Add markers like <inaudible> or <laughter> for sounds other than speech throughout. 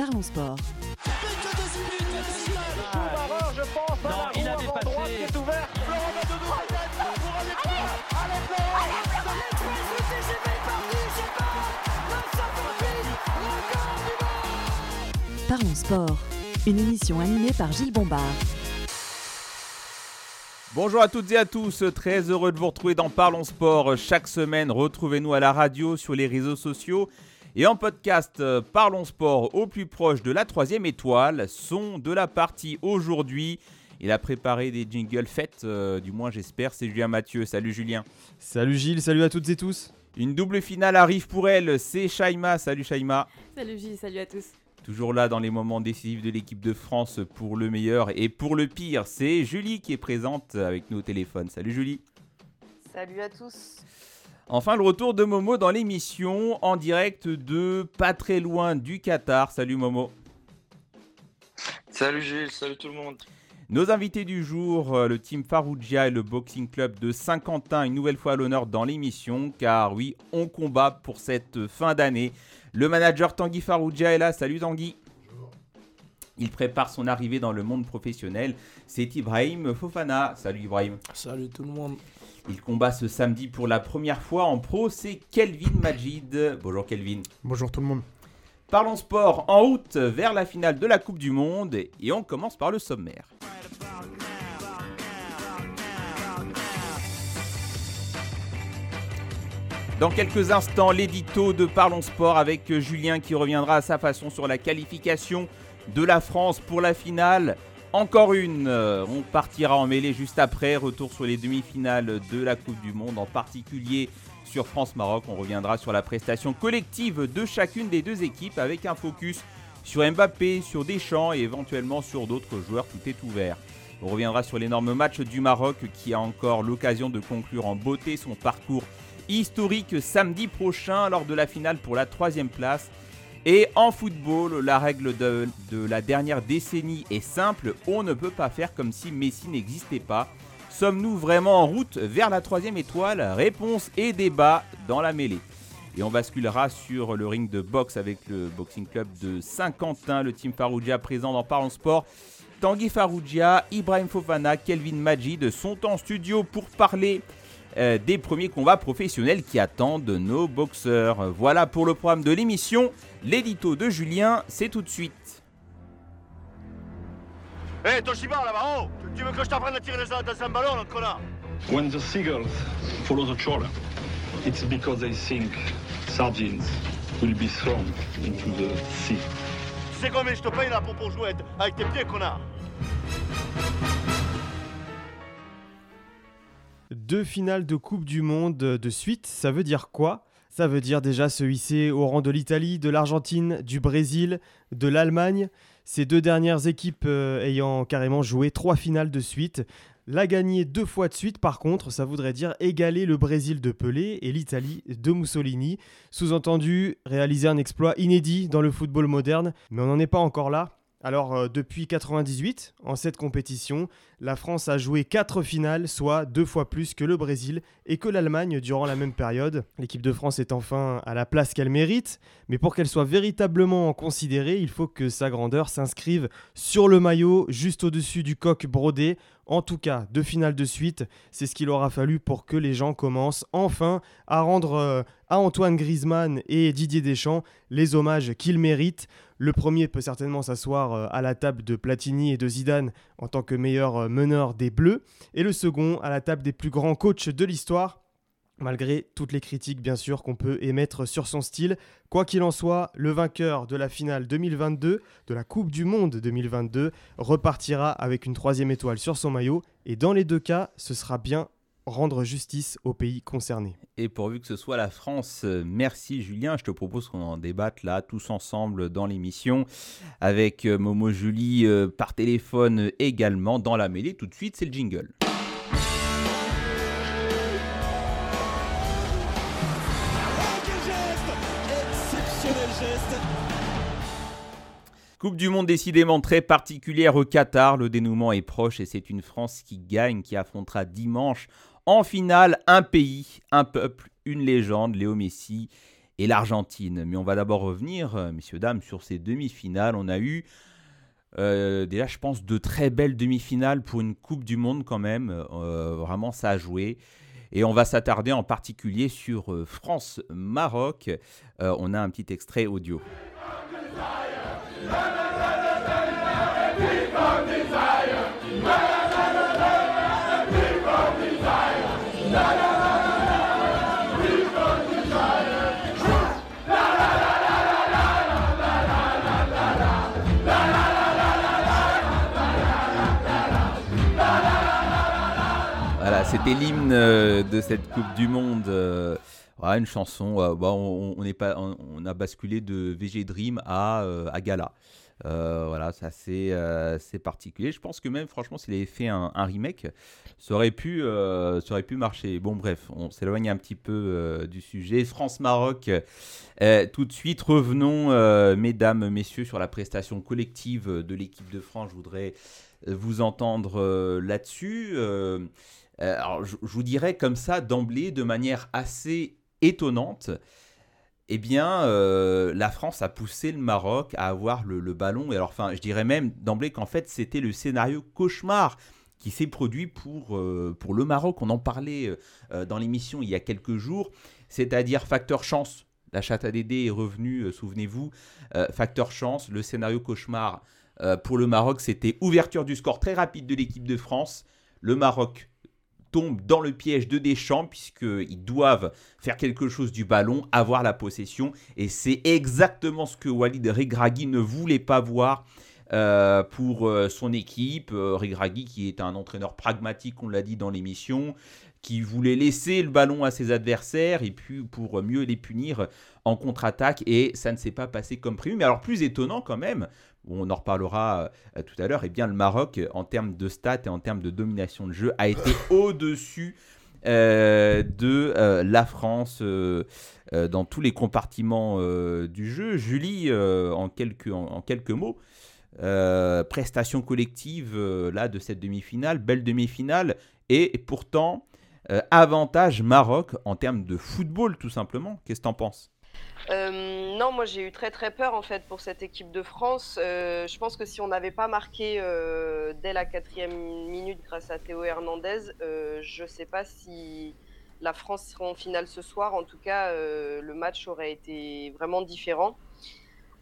Parlons Sport. je pense, Non, il est ouvert. Parlons Sport. Une émission animée par Gilles Bombard. Bonjour à toutes et à tous, très heureux de vous retrouver dans Parlons Sport. Chaque semaine, retrouvez-nous à la radio, sur les réseaux sociaux et en podcast euh, Parlons Sport au plus proche de la troisième étoile. Son de la partie aujourd'hui. Il a préparé des jingles faites, euh, du moins j'espère. C'est Julien Mathieu. Salut Julien. Salut Gilles, salut à toutes et tous. Une double finale arrive pour elle. C'est Shaima. Salut Shaima. Salut Gilles, salut à tous. Toujours là dans les moments décisifs de l'équipe de France pour le meilleur et pour le pire. C'est Julie qui est présente avec nos téléphones. Salut Julie. Salut à tous. Enfin, le retour de Momo dans l'émission en direct de pas très loin du Qatar. Salut Momo. Salut Gilles, salut tout le monde. Nos invités du jour, euh, le team Farougia et le Boxing Club de Saint-Quentin, une nouvelle fois à l'honneur dans l'émission, car oui, on combat pour cette fin d'année. Le manager Tanguy Farougia est là. Salut Tanguy. Il prépare son arrivée dans le monde professionnel. C'est Ibrahim Fofana. Salut Ibrahim. Salut tout le monde. Il combat ce samedi pour la première fois en pro. C'est Kelvin Majid. Bonjour Kelvin. Bonjour tout le monde. Parlons sport en route vers la finale de la Coupe du Monde. Et on commence par le sommaire. Dans quelques instants, l'édito de Parlons Sport avec Julien qui reviendra à sa façon sur la qualification de la France pour la finale. Encore une, euh, on partira en mêlée juste après. Retour sur les demi-finales de la Coupe du Monde, en particulier sur France-Maroc. On reviendra sur la prestation collective de chacune des deux équipes avec un focus sur Mbappé, sur Deschamps et éventuellement sur d'autres joueurs. Tout est ouvert. On reviendra sur l'énorme match du Maroc qui a encore l'occasion de conclure en beauté son parcours historique samedi prochain lors de la finale pour la troisième place. Et en football, la règle de, la dernière décennie est simple, on ne peut pas faire comme si Messi n'existait pas. Sommes-nous vraiment en route vers la troisième étoile? Réponse et débat dans la mêlée. Et on basculera sur le ring de boxe avec le Boxing Club de Saint-Quentin, le team Farougia présent dans Parlons Sport. Tanguy Farougia, Ibrahim Fofana, Kelvin Majid sont en studio pour parler euh, des premiers combats professionnels qui attendent nos boxeurs. Voilà pour le programme de l'émission. L'édito de Julien, c'est tout de suite. Hé, hey, Toshiba là-bas, oh Tu veux que je t'apprenne à tirer dans un ballon, connard? When the seagulls follow the trawler, it's because they think sardines will be thrown into the sea. Tu sais combien je te paye là pour, pour jouer avec tes pieds, connard? Deux finales de Coupe du Monde de suite, ça veut dire quoi? Ça veut dire déjà se hisser au rang de l'Italie, de l'Argentine, du Brésil, de l'Allemagne. Ces deux dernières équipes euh, ayant carrément joué trois finales de suite. La gagner deux fois de suite, par contre, ça voudrait dire égaler le Brésil de Pelé et l'Italie de Mussolini. Sous-entendu, réaliser un exploit inédit dans le football moderne, mais on n'en est pas encore là. Alors, euh, depuis 98, en cette compétition, la France a joué 4 finales, soit deux fois plus que le Brésil et que l'Allemagne durant la même période. L'équipe de France est enfin à la place qu'elle mérite, mais pour qu'elle soit véritablement considérée, il faut que sa grandeur s'inscrive sur le maillot, juste au-dessus du coq brodé. En tout cas, deux finales de suite, c'est ce qu'il aura fallu pour que les gens commencent enfin à rendre euh, à Antoine Griezmann et Didier Deschamps les hommages qu'ils méritent. Le premier peut certainement s'asseoir euh, à la table de Platini et de Zidane en tant que meilleur meneur des Bleus, et le second à la table des plus grands coachs de l'histoire, malgré toutes les critiques bien sûr qu'on peut émettre sur son style. Quoi qu'il en soit, le vainqueur de la finale 2022, de la Coupe du Monde 2022, repartira avec une troisième étoile sur son maillot, et dans les deux cas, ce sera bien rendre justice aux pays concernés. Et pourvu que ce soit la France, merci Julien. Je te propose qu'on en débatte là tous ensemble dans l'émission avec Momo Julie par téléphone également dans la mêlée. Tout de suite, c'est le jingle. Coupe du Monde décidément très particulière au Qatar, le dénouement est proche et c'est une France qui gagne, qui affrontera dimanche en finale un pays, un peuple, une légende, Léo Messi et l'Argentine. Mais on va d'abord revenir, messieurs, dames, sur ces demi-finales. On a eu déjà, je pense, de très belles demi-finales pour une Coupe du Monde quand même. vraiment, ça a joué. Et on va s'attarder en particulier sur euh, France-Maroc. Euh, on a un petit extrait audio. C'était l'hymne euh, de cette Coupe du Monde. Euh, une chanson. Euh, bah, on, a basculé de VG Dream à, à Gala. voilà, ça c'est particulier. Je pense que même, franchement, s'il avait fait un, remake, ça aurait, pu, ça aurait pu marcher. Bon, bref, on s'éloigne un petit peu du sujet. France-Maroc, tout de suite, revenons, mesdames, messieurs, sur la prestation collective de l'équipe de France. Je voudrais vous entendre là-dessus. Euh, alors, je, vous dirais comme ça d'emblée, de manière assez étonnante, eh bien, euh, la France a poussé le Maroc à avoir le, ballon. Et alors, enfin, je dirais même d'emblée qu'en fait, c'était le scénario cauchemar qui s'est produit pour, euh, pour le Maroc. On en parlait dans l'émission il y a quelques jours, c'est-à-dire facteur chance. La chatte à Dédé est revenue, souvenez-vous. facteur chance, le scénario cauchemar pour le Maroc, c'était ouverture du score très rapide de l'équipe de France. Le Maroc tombe dans le piège de Deschamps puisqu'ils doivent faire quelque chose du ballon, avoir la possession. Et c'est exactement ce que Walid Regragui ne voulait pas voir. Euh, pour euh, son équipe, euh, Regragui qui est un entraîneur pragmatique, on l'a dit dans l'émission, qui voulait laisser le ballon à ses adversaires et puis pour mieux les punir en contre-attaque et ça ne s'est pas passé comme prévu. Mais alors plus étonnant quand même, on en reparlera euh, tout à l'heure, et eh bien le Maroc, en termes de stats et en termes de domination de jeu, a été <laughs> au-dessus euh, de euh, la France dans tous les compartiments du jeu. Julie, en, quelques, en, quelques mots, prestation collective là de cette demi-finale, belle demi-finale, et pourtant avantage Maroc en termes de football tout simplement. Qu'est-ce que tu en penses? Euh, non, moi j'ai eu très très peur en fait pour cette équipe de France. Euh, je pense que si on n'avait pas marqué euh, dès la quatrième minute grâce à Théo Hernandez, je ne sais pas si la France serait en finale ce soir. En tout cas, le match aurait été vraiment différent.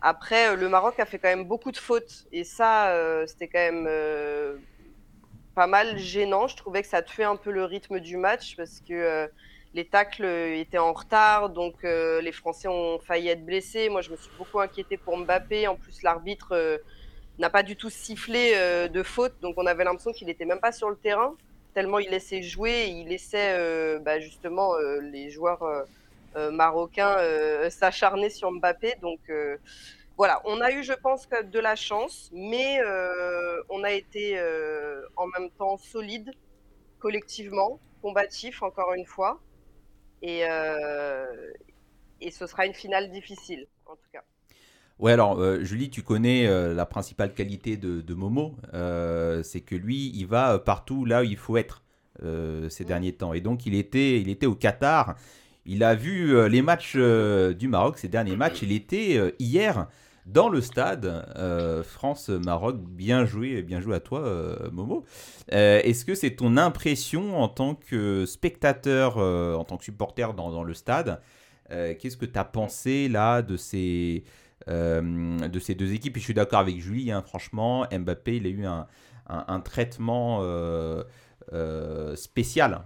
Après, le Maroc a fait quand même beaucoup de fautes et ça, c'était quand même pas mal gênant. Je trouvais que ça tuait un peu le rythme du match parce que les tacles étaient en retard, donc euh, les Français ont failli être blessés. Moi, je me suis beaucoup inquiété pour Mbappé. En plus, l'arbitre euh, n'a pas du tout sifflé euh, de faute, donc on avait l'impression qu'il n'était même pas sur le terrain, tellement il laissait jouer, il laissait bah, justement les joueurs marocains s'acharner sur Mbappé. Donc voilà, on a eu, je pense, de la chance, mais on a été en même temps solide collectivement, combatif, encore une fois. Et, euh, et ce sera une finale difficile, en tout cas. Ouais, alors euh, Julie, tu connais euh, la principale qualité de, Momo, c'est que lui, il va partout là où il faut être ces derniers temps. Et donc, il était, il était au Qatar. Il a vu les matchs du Maroc, ces derniers matchs. Il était hier dans le stade. Euh, France-Maroc, bien joué, bien joué à toi, euh, Momo. Euh, est-ce que c'est ton impression en tant que spectateur, en tant que supporter dans, le stade Qu'est-ce que tu as pensé là de ces, de ces deux équipes? Et je suis d'accord avec Julie, hein, franchement, Mbappé, il a eu un, traitement. spécial.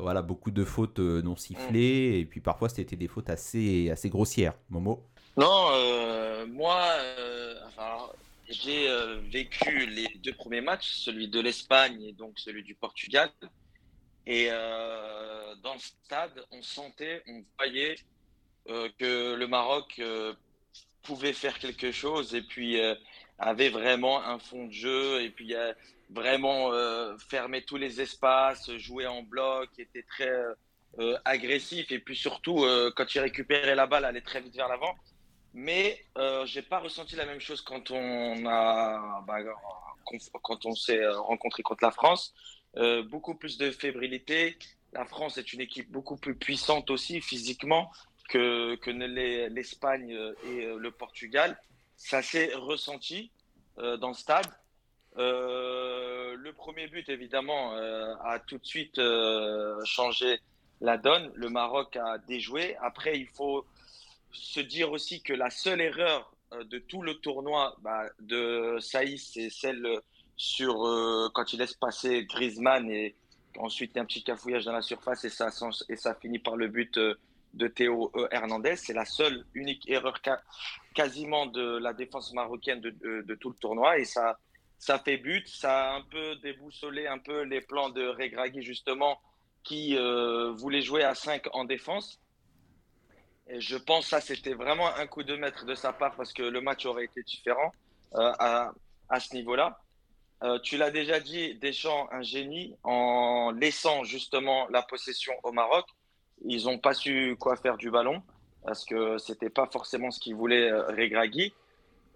voilà, beaucoup de fautes non sifflées, et puis parfois c'était des fautes assez, assez grossières. Momo? Non, euh, moi, euh, j'ai euh, vécu les deux premiers matchs, celui de l'Espagne et donc celui du Portugal. Et dans le stade, on sentait, on voyait que le Maroc pouvait faire quelque chose et puis avait vraiment un fond de jeu et puis vraiment fermer tous les espaces, jouer en bloc, était très agressif et puis surtout quand il récupérait la balle, allait très vite vers l'avant. Mais euh, j'ai pas ressenti la même chose quand on bah, quand on s'est euh, rencontré contre la France. Euh, beaucoup plus de fébrilité. La France est une équipe beaucoup plus puissante aussi physiquement. que, que l'Espagne et le Portugal. Ça s'est ressenti dans le stade. le premier but, évidemment, a tout de suite changé la donne. Le Maroc a déjoué. Après, il faut se dire aussi que la seule erreur de tout le tournoi bah, de Saïs, c'est celle sur euh, quand il laisse passer Griezmann et ensuite un petit cafouillage dans la surface et ça, finit par le but euh, de Théo euh, Hernandez. C'est la seule unique erreur quasiment de la défense marocaine de, de, tout le tournoi et ça, ça fait but. Ça a un peu déboussolé un peu les plans de Regragui justement qui voulait jouer à 5 en défense. Et je pense que ça, c'était vraiment un coup de maître de sa part parce que le match aurait été différent à, à ce niveau-là. Euh, tu l'as déjà dit, Deschamps, un génie, en laissant justement la possession au Maroc. Ils n'ont pas su quoi faire du ballon parce que ce n'était pas forcément ce qu'ils voulaient euh, Regragui.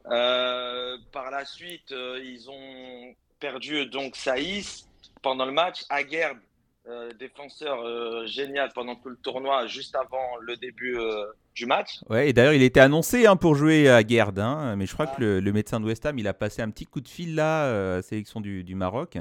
Euh, par la suite, ils ont perdu donc Saïs pendant le match. Aguerd euh, défenseur euh, génial pendant tout le tournoi, juste avant le début euh, du match. Ouais, et d'ailleurs, il était annoncé hein, pour jouer à Gerd, hein, mais je crois que le, médecin de West Ham, il a passé un petit coup de fil là, à la sélection du, Maroc.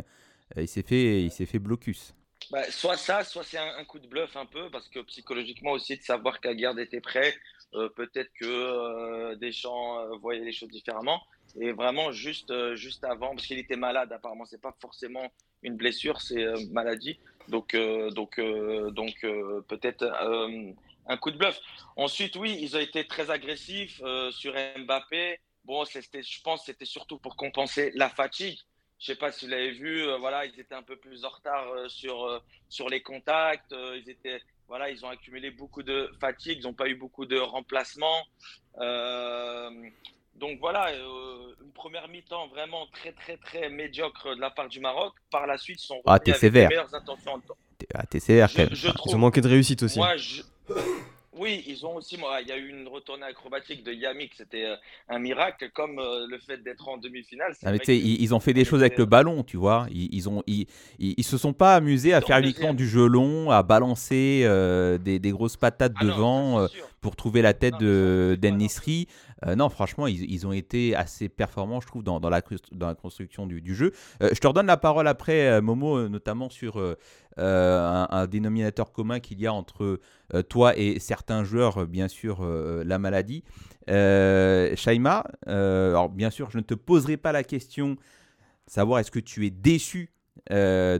il s'est fait, il s'est fait blocus. Bah, soit ça, soit c'est un, coup de bluff un peu, parce que psychologiquement aussi, de savoir qu'Aguerd était prêt, peut-être que Deschamps voyait les choses différemment. Et vraiment, juste, juste avant, parce qu'il était malade, apparemment, c'est pas forcément une blessure, c'est maladie. Donc, euh, donc, euh, donc euh, peut-être un coup de bluff. Ensuite, oui, ils ont été très agressifs sur Mbappé. Bon, je pense que c'était surtout pour compenser la fatigue. Je ne sais pas si vous l'avez vu, voilà, ils étaient un peu plus en retard sur, sur les contacts. ils, étaient, voilà, ils ont accumulé beaucoup de fatigue, ils n'ont pas eu beaucoup de remplacements. Donc voilà, euh, une première mi-temps vraiment très très très médiocre de la part du Maroc. Par la suite, ils sont ah, t'es sévère. meilleures intentions. Ah, t'es sévère, Ils ont manqué de réussite aussi. Moi, je... Oui, ils ont aussi. Moi, il y a eu une retournée acrobatique de Yamik, c'était euh, un miracle, comme euh, le fait d'être en demi-finale. Ah, ils, ont fait des choses avec le ballon, tu vois. Ils, ils ont, ils, ils, se sont pas amusés à faire uniquement du jeu long, à balancer des, des, grosses patates ah devant pour trouver la tête de d'Ennisri. Euh, non, franchement, ils, ont été assez performants, je trouve, dans, la, dans la, construction du, jeu. Euh, je te redonne la parole après, euh, Momo, notamment sur un, dénominateur commun qu'il y a entre toi et certains joueurs, bien sûr, la maladie. Shaima, alors bien sûr, je ne te poserai pas la question savoir est-ce que tu es déçu de,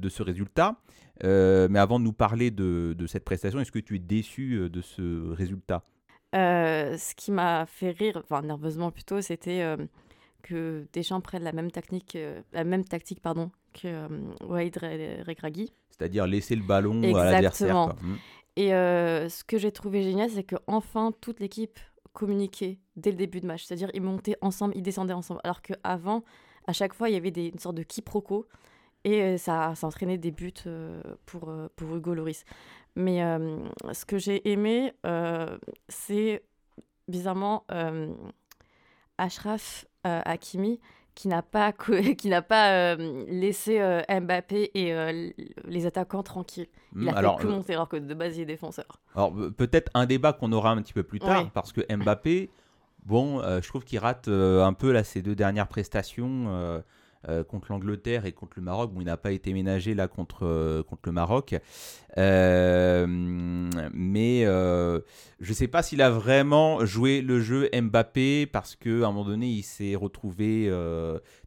de, ce résultat. Mais avant de nous parler de, de cette prestation, est-ce que tu es déçu de ce résultat? Euh, ce qui m'a fait rire, enfin nerveusement plutôt, c'était euh, que Deschamps prennent la même technique, euh, la même tactique pardon, que Wade Regragui. C'est-à-dire laisser le ballon à l'adversaire. Mmh. Et ce que j'ai trouvé génial, c'est que enfin toute l'équipe communiquait dès le début de match. C'est-à-dire ils montaient ensemble, ils descendaient ensemble. Alors qu'avant, à chaque fois, il y avait des, une sorte de quiproquo. Et ça, ça entraînait des buts pour, pour Hugo Loris. Mais euh, ce que j'ai aimé, euh, c'est bizarrement euh, Ashraf Hakimi qui n'a pas, <laughs> qui n'a pas laissé Mbappé et les attaquants tranquilles. Il a hmm, alors, fait que monter alors que de base il est défenseur. Alors peut-être un débat qu'on aura un petit peu plus tard parce que Mbappé, bon, je trouve qu'il rate un peu là ces deux dernières prestations. Euh, contre l'Angleterre et contre le Maroc. Bon, il n'a pas été ménagé là contre, euh, contre le Maroc. Euh, mais je ne sais pas s'il a vraiment joué le jeu Mbappé parce qu'à un moment donné, il s'est retrouvé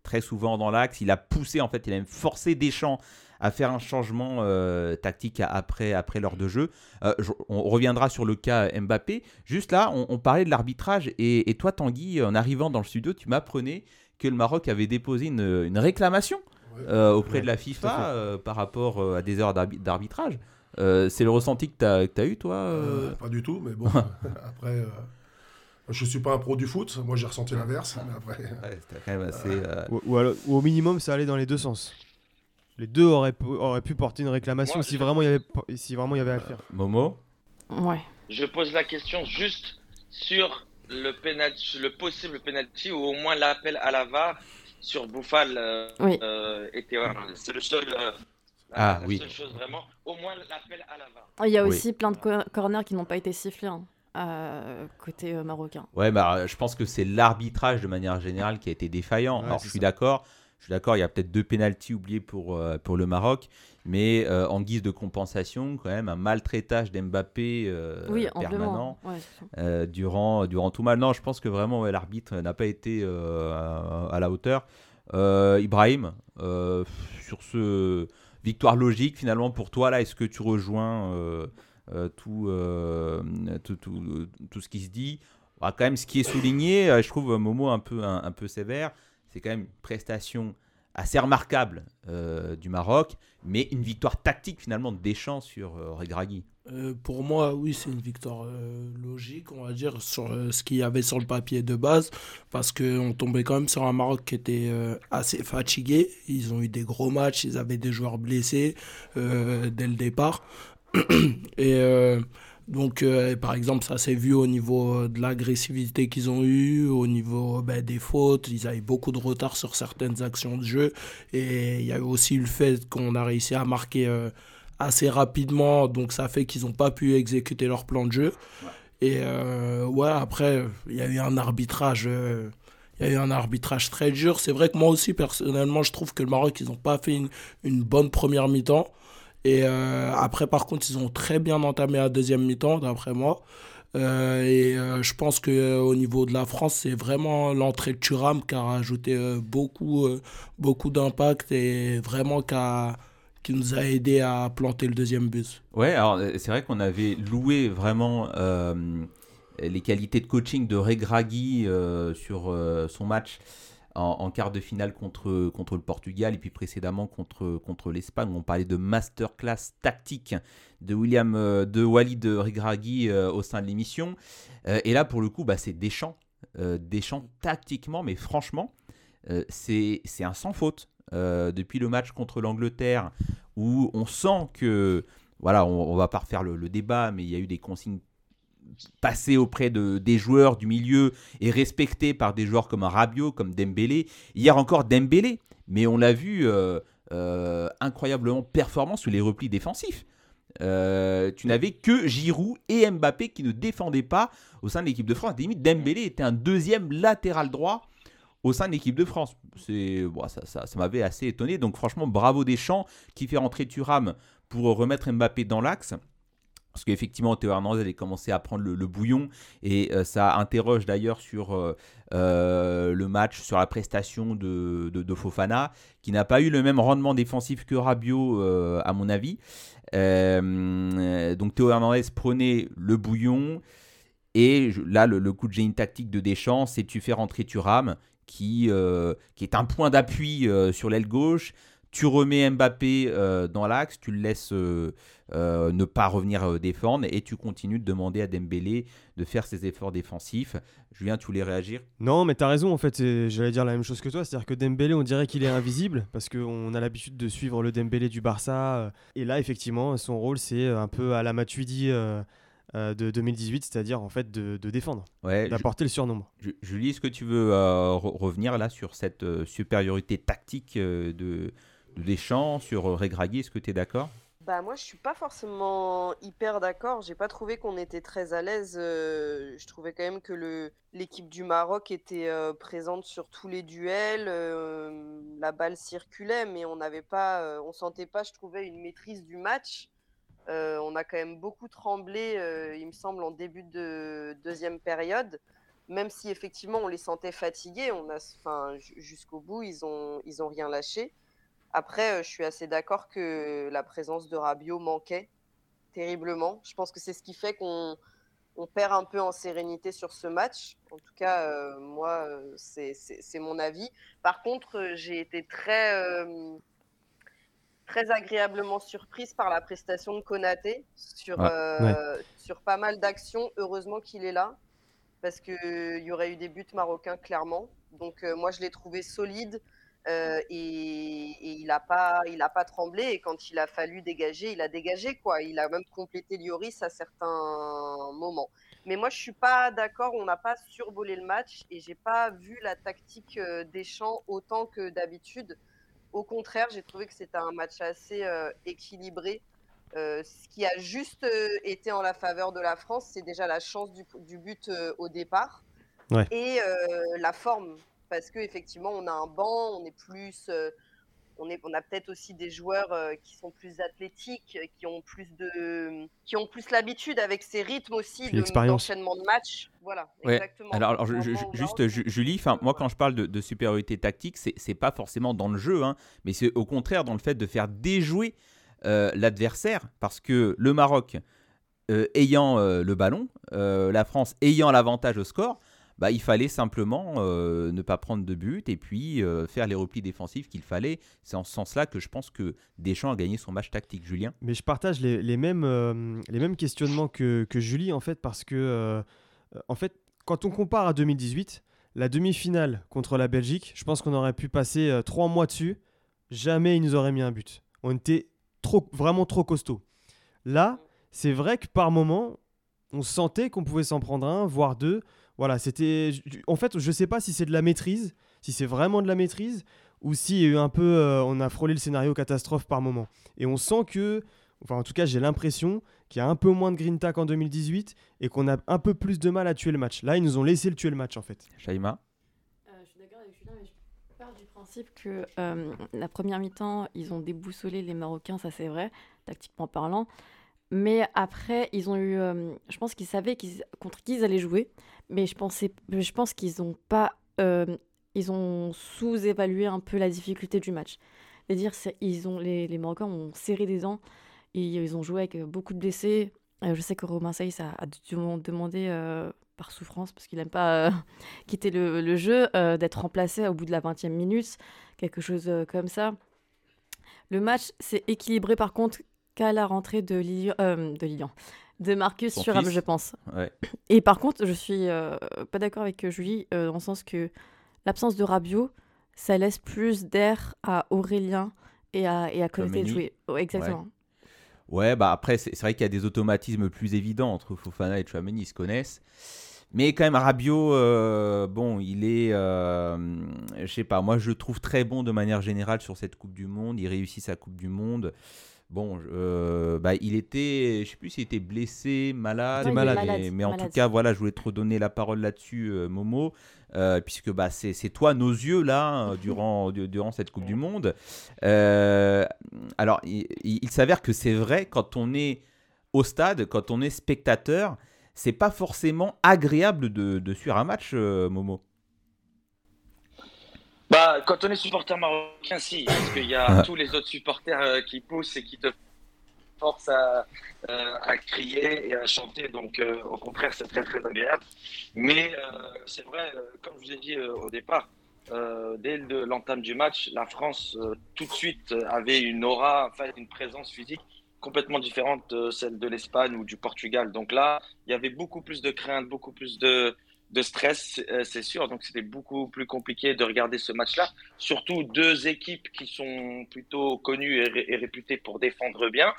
très souvent dans l'axe. Il a poussé, en fait, il a même forcé Deschamps à faire un changement tactique après, après l'heure de jeu. on reviendra sur le cas Mbappé. Juste là, on, parlait de l'arbitrage et, et, toi, Tanguy, en arrivant dans le studio, tu m'apprenais que le Maroc avait déposé une, réclamation euh, auprès de la FIFA euh, par rapport euh, à des heures d'arbitrage. c'est le ressenti que tu as, eu, toi Pas du tout, mais bon, <laughs> après, je suis pas un pro du foot, moi j'ai ressenti l'inverse. ou, au minimum, ça allait dans les deux sens. Les deux auraient, auraient pu porter une réclamation si, vraiment il y avait, si vraiment il y avait à le faire. Momo? Ouais. Je pose la question juste sur le, penalty, le possible penalty ou au moins l'appel à la VAR sur Bouffal euh, euh, Théo C'est le seul. Euh, Ah, la oui. seule chose vraiment, au moins l'appel à la VAR. Oh, Il y a Oui. aussi plein de cor- corners qui n'ont pas été sifflés hein, euh, côté euh, marocain. Ouais, bah, je pense que c'est l'arbitrage de manière générale qui a été défaillant. Ouais, Alors, je suis d'accord. Je suis d'accord, il y a peut-être deux pénalties oubliés pour, euh, pour le Maroc, mais euh, en guise de compensation, quand même, un maltraitage d'Mbappé euh, oui, permanent. Ouais, durant, durant tout mal. Non, je pense que vraiment, ouais, l'arbitre n'a pas été à, à la hauteur. Ibrahim, sur ce victoire logique, finalement, pour toi, là, est-ce que tu rejoins tout, tout, tout, tout ce qui se dit? Ah, Quand même, ce qui est souligné, je trouve Momo un peu, un, un peu sévère, c'est quand même une prestation assez remarquable euh, du Maroc, mais une victoire tactique finalement de Deschamps sur euh, Regragui. Euh, pour moi, oui, c'est une victoire euh, logique, on va dire, sur ce qu'il y avait sur le papier de base, parce qu'on tombait quand même sur un Maroc qui était assez fatigué. Ils ont eu des gros matchs, ils avaient des joueurs blessés dès le départ. <clears throat> Et donc, euh, par exemple, ça s'est vu au niveau de l'agressivité qu'ils ont eue, au niveau ben, des fautes. Ils avaient beaucoup de retard sur certaines actions de jeu. Et il y a eu aussi le fait qu'on a réussi à marquer euh, assez rapidement. Donc, ça fait qu'ils n'ont pas pu exécuter leur plan de jeu. Et euh, ouais, après, il y a eu un arbitrage. euh, il y a eu un arbitrage très dur. C'est vrai que moi aussi, personnellement, je trouve que le Maroc, ils n'ont pas fait une, une bonne première mi-temps. Et euh, après, par contre, ils ont très bien entamé la deuxième mi-temps, d'après moi. Euh, et euh, je pense qu'au niveau de la France, c'est vraiment l'entrée de Thuram qui a rajouté beaucoup, beaucoup d'impact et vraiment qui, qui nous a aidé à planter le deuxième but. Ouais, alors c'est vrai qu'on avait loué vraiment les qualités de coaching de Regragui sur son match en, quart de finale contre, contre le Portugal et puis précédemment contre, contre l'Espagne. On parlait de masterclass tactique de William euh, de Walid Regragui euh, au sein de l'émission. Euh, et là, pour le coup, bah, c'est Deschamps. Euh, tactiquement, mais franchement, euh, c'est un sans faute. Depuis le match contre l'Angleterre, où on sent que voilà, on, on va pas refaire le débat, mais il y a eu des consignes passées auprès de, des joueurs du milieu et respectées par des joueurs comme Rabiot, comme Dembélé. Hier encore Dembélé, mais on l'a vu euh, euh, incroyablement performant sur les replis défensifs. Euh, tu n'avais que Giroud et Mbappé qui ne défendaient pas au sein de l'équipe de France. Limite, Dembélé était un deuxième latéral droit au sein de l'équipe de France. Ça m'avait assez étonné. Donc franchement, bravo Deschamps qui fait rentrer Thuram pour remettre Mbappé dans l'axe. Parce qu'effectivement, Théo Hernandez avait commencé à prendre le, bouillon et euh, ça interroge d'ailleurs sur euh, euh, le match, sur la prestation de, Fofana, qui n'a pas eu le même rendement défensif que Rabiot, à mon avis. Donc Théo Hernandez prenait le bouillon et là, le, coup de génie tactique de Deschamps, c'est tu fais rentrer Thuram, qui, qui est un point d'appui sur l'aile gauche. Tu remets Mbappé euh, dans l'axe, tu le laisses euh, euh, ne pas revenir défendre et tu continues de demander à Dembélé de faire ses efforts défensifs. Julien, tu voulais réagir? Non, mais t'as raison, en fait, j'allais dire la même chose que toi, c'est-à-dire que Dembélé, on dirait qu'il est invisible, parce qu'on a l'habitude de suivre le Dembélé du Barça, et là, effectivement, son rôle, c'est un peu à la Matuidi de 2018, c'est-à-dire, en fait, de, de défendre, Ouais, d'apporter le surnombre. Ju- Julie, est-ce que tu veux euh, re- revenir là sur cette euh, supériorité tactique euh, de Deschamps, sur euh, Regragui Est-ce que tu es d'accord? Bah moi je suis pas forcément hyper d'accord. J'ai pas trouvé qu'on était très à l'aise. euh, je trouvais quand même que l'équipe du Maroc était euh, présente sur tous les duels. la balle circulait, mais on n'avait pas, on sentait pas, je trouvais, une maîtrise du match. On a quand même beaucoup tremblé, il me semble, en début de deuxième période. Même si effectivement on les sentait fatigués, on a, enfin, ju- jusqu'au bout ils ont, ils ont rien lâché. Après, euh, je suis assez d'accord que la présence de Rabiot manquait terriblement. Je pense que c'est ce qui fait qu'on on perd un peu en sérénité sur ce match. En tout cas, euh, moi, euh, c'est mon avis. Par contre, j'ai été très, euh, très agréablement surprise par la prestation de Konaté sur, Ouais. euh, sur pas mal d'actions. Heureusement qu'il est là, parce qu'il y aurait eu des buts marocains, clairement. Donc, moi, je l'ai trouvé solide. Euh, et, et il n'a pas, il a pas tremblé. Et quand il a fallu dégager, il a dégagé. quoi. Il a même complété Lloris à certains moments. Mais moi, je suis pas d'accord. On n'a pas survolé le match et j'ai pas vu la tactique euh, des champs autant que d'habitude. Au contraire, j'ai trouvé que c'était un match assez euh, équilibré. Euh, ce qui a juste été en la faveur de la France, c'est déjà la chance du, du but au départ Ouais. et la forme. Parce qu'effectivement, on a un banc, on est plus. euh, on, est, on a peut-être aussi des joueurs euh, qui sont plus athlétiques, euh, qui ont plus de, qui ont plus l'habitude avec ces rythmes aussi Puis de- d'enchaînement de matchs. Voilà, Ouais. exactement. Alors, alors, je- je- juste, Julie, enfin, moi quand je parle de, de supériorité tactique, c'est c'est pas forcément dans le jeu, hein, mais c'est au contraire dans le fait de faire déjouer euh, l'adversaire, parce que le Maroc euh, ayant euh, le ballon, euh, la France ayant l'avantage au score, bah, il fallait simplement euh, ne pas prendre de but et puis euh, faire les replis défensifs qu'il fallait. C'est en ce sens-là que je pense que Deschamps a gagné son match tactique, Julien. Mais je partage les, mêmes, euh, les mêmes questionnements que, que Julie, en fait, parce que, en fait, quand on compare à 2018, la demi-finale contre la Belgique, je pense qu'on aurait pu passer trois mois dessus. Jamais ils nous auraient mis un but. On était trop, vraiment trop costaud. Là, c'est vrai que par moment, on sentait qu'on pouvait s'en prendre un, voire deux. Voilà, c'était. En fait, je sais pas si c'est de la maîtrise, si c'est vraiment de la maîtrise, ou si eu un peu, euh, on a frôlé le scénario catastrophe par moment. Et on sent que, enfin en tout cas j'ai l'impression qu'il y a un peu moins de green tack en 2018 et qu'on a un peu plus de mal à tuer le match. Là, ils nous ont laissé le tuer le match en fait. Shaima Euh, je suis d'accord avec Julien, mais je pars du principe que euh, la première mi-temps, ils ont déboussolé les Marocains, ça c'est vrai, tactiquement parlant. Mais après, ils ont eu. euh, je pense qu'ils savaient contre qui ils allaient jouer, mais je, pensais, je pense qu'ils ont pas. euh, ils ont sous-évalué un peu la difficulté du match. C'est-à-dire, c'est- ils ont, les, les Marocains ont serré des dents et ils ont joué avec euh, beaucoup de blessés. Je sais que Romain Saïs a, a euh, par souffrance, parce qu'il n'aime pas <laughs> quitter le, le jeu, d'être remplacé au bout de la 20e minute, quelque chose comme ça. Le match s'est équilibré par contre qu'à la rentrée de Lilian, euh, de, Lilian, de Marcus Son Thuram, fils. je pense. Ouais. Et par contre, je suis euh, pas d'accord avec Julie, euh, dans le sens que l'absence de Rabiot, ça laisse plus d'air à Aurélien et à, et à Konaté de jouer. Exactement. Ouais, bah après, c'est c'est vrai qu'il y a des automatismes plus évidents entre Fofana et Chouameni, ils se connaissent. Mais quand même, Rabiot, euh, bon, il est, euh, je sais pas, moi je le trouve très bon de manière générale sur cette Coupe du Monde. Il réussit sa Coupe du Monde. Bon, euh, bah, il était, je sais plus s'il était blessé, malade, malade. mais, Malade, en tout cas, voilà, je voulais te redonner la parole là-dessus, euh, Momo, euh, puisque bah, c'est toi, nos yeux, là, hein, <laughs> durant, du- durant cette Coupe du Monde. Alors, il, s'avère que c'est vrai, quand on est au stade, quand on est spectateur, c'est pas forcément agréable de, de suivre un match, Momo. Bah, quand on est supporter marocain, si, parce qu'il y a tous les autres supporters euh, qui poussent et qui te forcent à, euh, à crier et à chanter. Donc, euh, au contraire, c'est très, très agréable. Mais c'est vrai, comme je vous ai dit au départ, dès le- l'entame du match, la France, tout de suite, avait une aura, enfin, une présence physique complètement différente de celle de l'Espagne ou du Portugal. Donc là, il y avait beaucoup plus de crainte, beaucoup plus de, de stress, euh, c'est sûr. Donc c'était beaucoup plus compliqué de regarder ce match-là. Surtout deux équipes qui sont plutôt connues et, ré- et réputées pour défendre bien.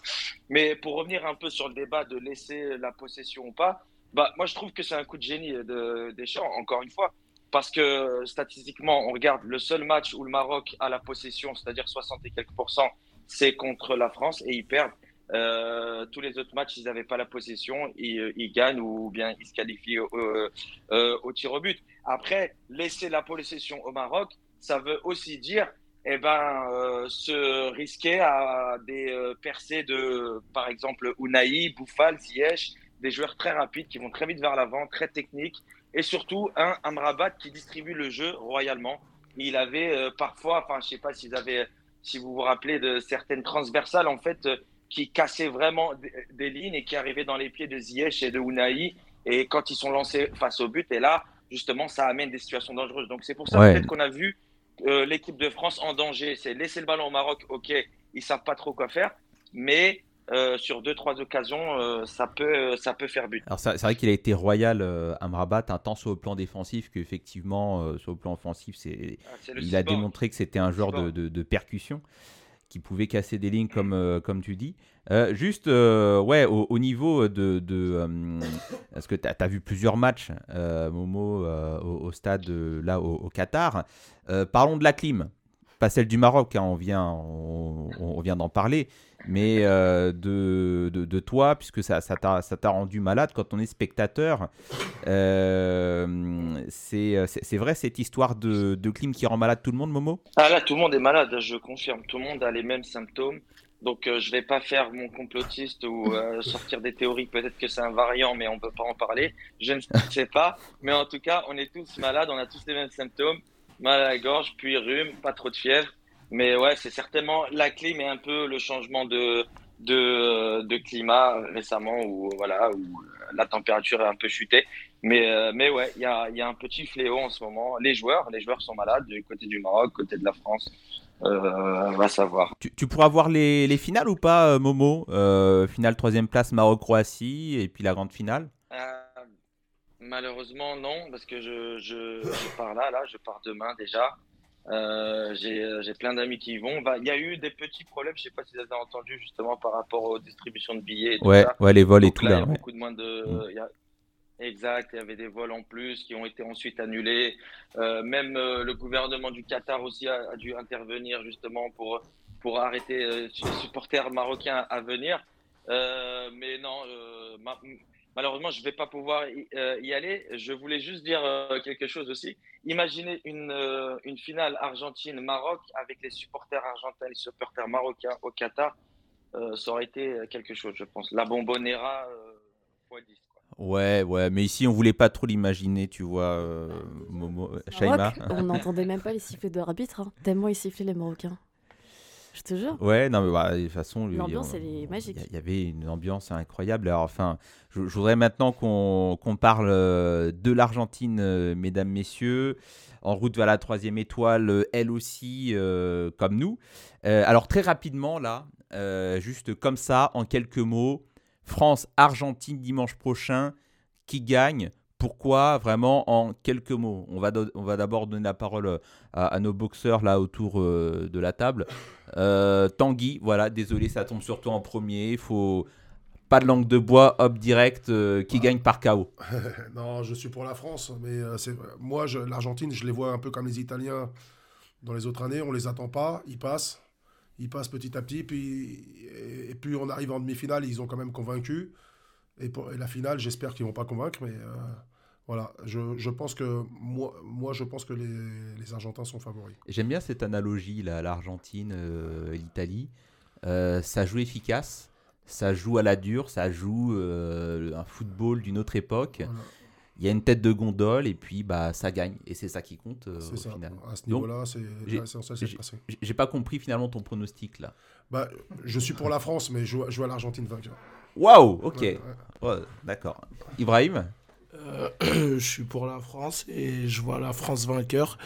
Mais pour revenir un peu sur le débat de laisser la possession ou pas, bah, moi je trouve que c'est un coup de génie de Deschamps, encore une fois. Parce que statistiquement, on regarde le seul match où le Maroc a la possession, c'est-à-dire 60 et quelques pourcents, c'est contre la France et ils perdent. Euh, tous les autres matchs, ils n'avaient pas la possession, ils, ils gagnent ou bien ils se qualifient au, euh, euh, au tir au but. Après, laisser la possession au Maroc, ça veut aussi dire eh ben, euh, se risquer à des euh, percées de, par exemple, Unai, Bouffal, Ziyech, des joueurs très rapides qui vont très vite vers l'avant, très techniques, et surtout un Amrabat qui distribue le jeu royalement. Il avait euh, parfois, enfin, je sais pas si vous vous rappelez de certaines transversales, en fait, euh, qui cassaient vraiment des, lignes et qui arrivaient dans les pieds de Ziyech et de Unai. Et quand ils sont lancés face au but, et là, justement, ça amène des situations dangereuses. Donc c'est pour ça Ouais. peut-être qu'on a vu euh, l'équipe de France en danger. C'est laisser le ballon au Maroc, ok, ils savent pas trop quoi faire, mais euh, sur deux trois occasions, euh, ça peut ça peut faire but. Alors c'est vrai qu'il a été royal Amrabat, un tant sur le plan défensif qu'effectivement sur le plan offensif, c'est Ah, il a démontré que c'était un joueur de, de- de percussion qui pouvait casser des lignes comme, euh, comme tu dis. Euh, juste, euh, ouais, au, au niveau de... de parce que tu as, vu plusieurs matchs, Momo, au, stade là au, Qatar. Parlons de la clim. Pas celle du Maroc, hein, on vient, on, on vient d'en parler, mais euh, de, de, de toi, puisque ça ça t'a ça t'a rendu malade quand on est spectateur. Euh, c'est vrai cette histoire de, de clim qui rend malade tout le monde, Momo? Ah là, tout le monde est malade, je confirme. Tout le monde a les mêmes symptômes. Donc, euh, je vais pas faire mon complotiste ou euh, <laughs> sortir des théories. Peut-être que c'est un variant, mais on peut pas en parler. Je ne sais pas. Mais en tout cas, on est tous malades, on a tous les mêmes symptômes. Mal à la gorge, puis rhume, pas trop de fièvre. Mais ouais, c'est certainement la clim et un peu le changement de, de, de climat récemment où, voilà, où la température est un peu chutée. Mais, euh, mais ouais, il y a, y a un petit fléau en ce moment. Les joueurs, les joueurs sont malades du côté du Maroc, côté de la France. Euh, on va savoir. tu, tu pourras voir les, les finales ou pas, euh, Momo Euh, Finale troisième place Maroc-Croatie et puis la grande finale? Euh, malheureusement, non, parce que je, je, <laughs> je pars là, là, je pars demain déjà. Euh, j'ai euh, j'ai plein d'amis qui y vont. Bah, Il y a eu des petits problèmes, je sais pas si vous avez entendu justement par rapport aux distributions de billets et tout Ouais, ça. ouais, les vols et Donc tout là, il y a ouais. beaucoup de moins de. y a- Exact, il y avait des vols en plus qui ont été ensuite annulés. Euh, même euh, le gouvernement du Qatar aussi a, a dû intervenir justement pour, pour arrêter euh, les supporters marocains à venir. Euh, mais non, euh, ma- malheureusement, je ne vais pas pouvoir y, euh, y aller. Je voulais juste dire euh, quelque chose aussi. Imaginez une, euh, une finale Argentine-Maroc avec les supporters argentins et les supporters marocains au Qatar. Euh, ça aurait été quelque chose, je pense. La bombonera euh, x 10. Quoi. Ouais, ouais, mais ici on voulait pas trop l'imaginer, tu vois, euh, Momo, Shaima. Maroc, on n'entendait même pas les sifflets de l'arbitre, hein, tellement ils sifflaient les Marocains. Je te jure. Ouais, non, mais bah, de toute façon, L'ambiance, elle est magique. Il y avait une ambiance incroyable. Alors, enfin, je, je voudrais maintenant qu'on qu'on parle euh, de l'Argentine, euh, mesdames, messieurs, en route vers la troisième étoile, euh, elle aussi, euh, comme nous. Euh, alors, très rapidement, là, juste comme ça, en quelques mots, France-Argentine dimanche prochain, qui gagne? Pourquoi vraiment en quelques mots? On va, do- on va d'abord donner la parole euh, à, à nos boxeurs là autour euh, de la table. Euh, Tanguy, voilà, désolé, ça tombe sur toi en premier. Faut pas de langue de bois, hop direct, euh, qui gagne par KO. <laughs> non, je suis pour la France, mais c'est moi, je- l'Argentine, je les vois un peu comme les Italiens dans les autres années. On les attend pas, ils passent, ils passent petit à petit, puis et, et puis on arrive en demi-finale, ils ont quand même convaincu. Et, pour, et la finale, j'espère qu'ils vont pas convaincre, mais voilà, je, je pense que moi, moi, je pense que les, les Argentins sont favoris. J'aime bien cette analogie là, l'Argentine, euh, l'Italie. Euh, ça joue efficace, ça joue à la dure, ça joue euh, un football d'une autre époque. Voilà. Il y a une tête de gondole et puis bah ça gagne et c'est ça qui compte C'est au ça. final. À ce Donc, niveau-là, c'est j'ai- là, c'est censé se j'ai- pas compris finalement ton pronostic là. Bah, je suis pour la France, mais je, je vois l'Argentine vainqueur. Waouh, ok, Ouais, ouais. Ouais, d'accord. Ibrahim, Euh, <clears throat> je suis pour la France et je vois la France vainqueur.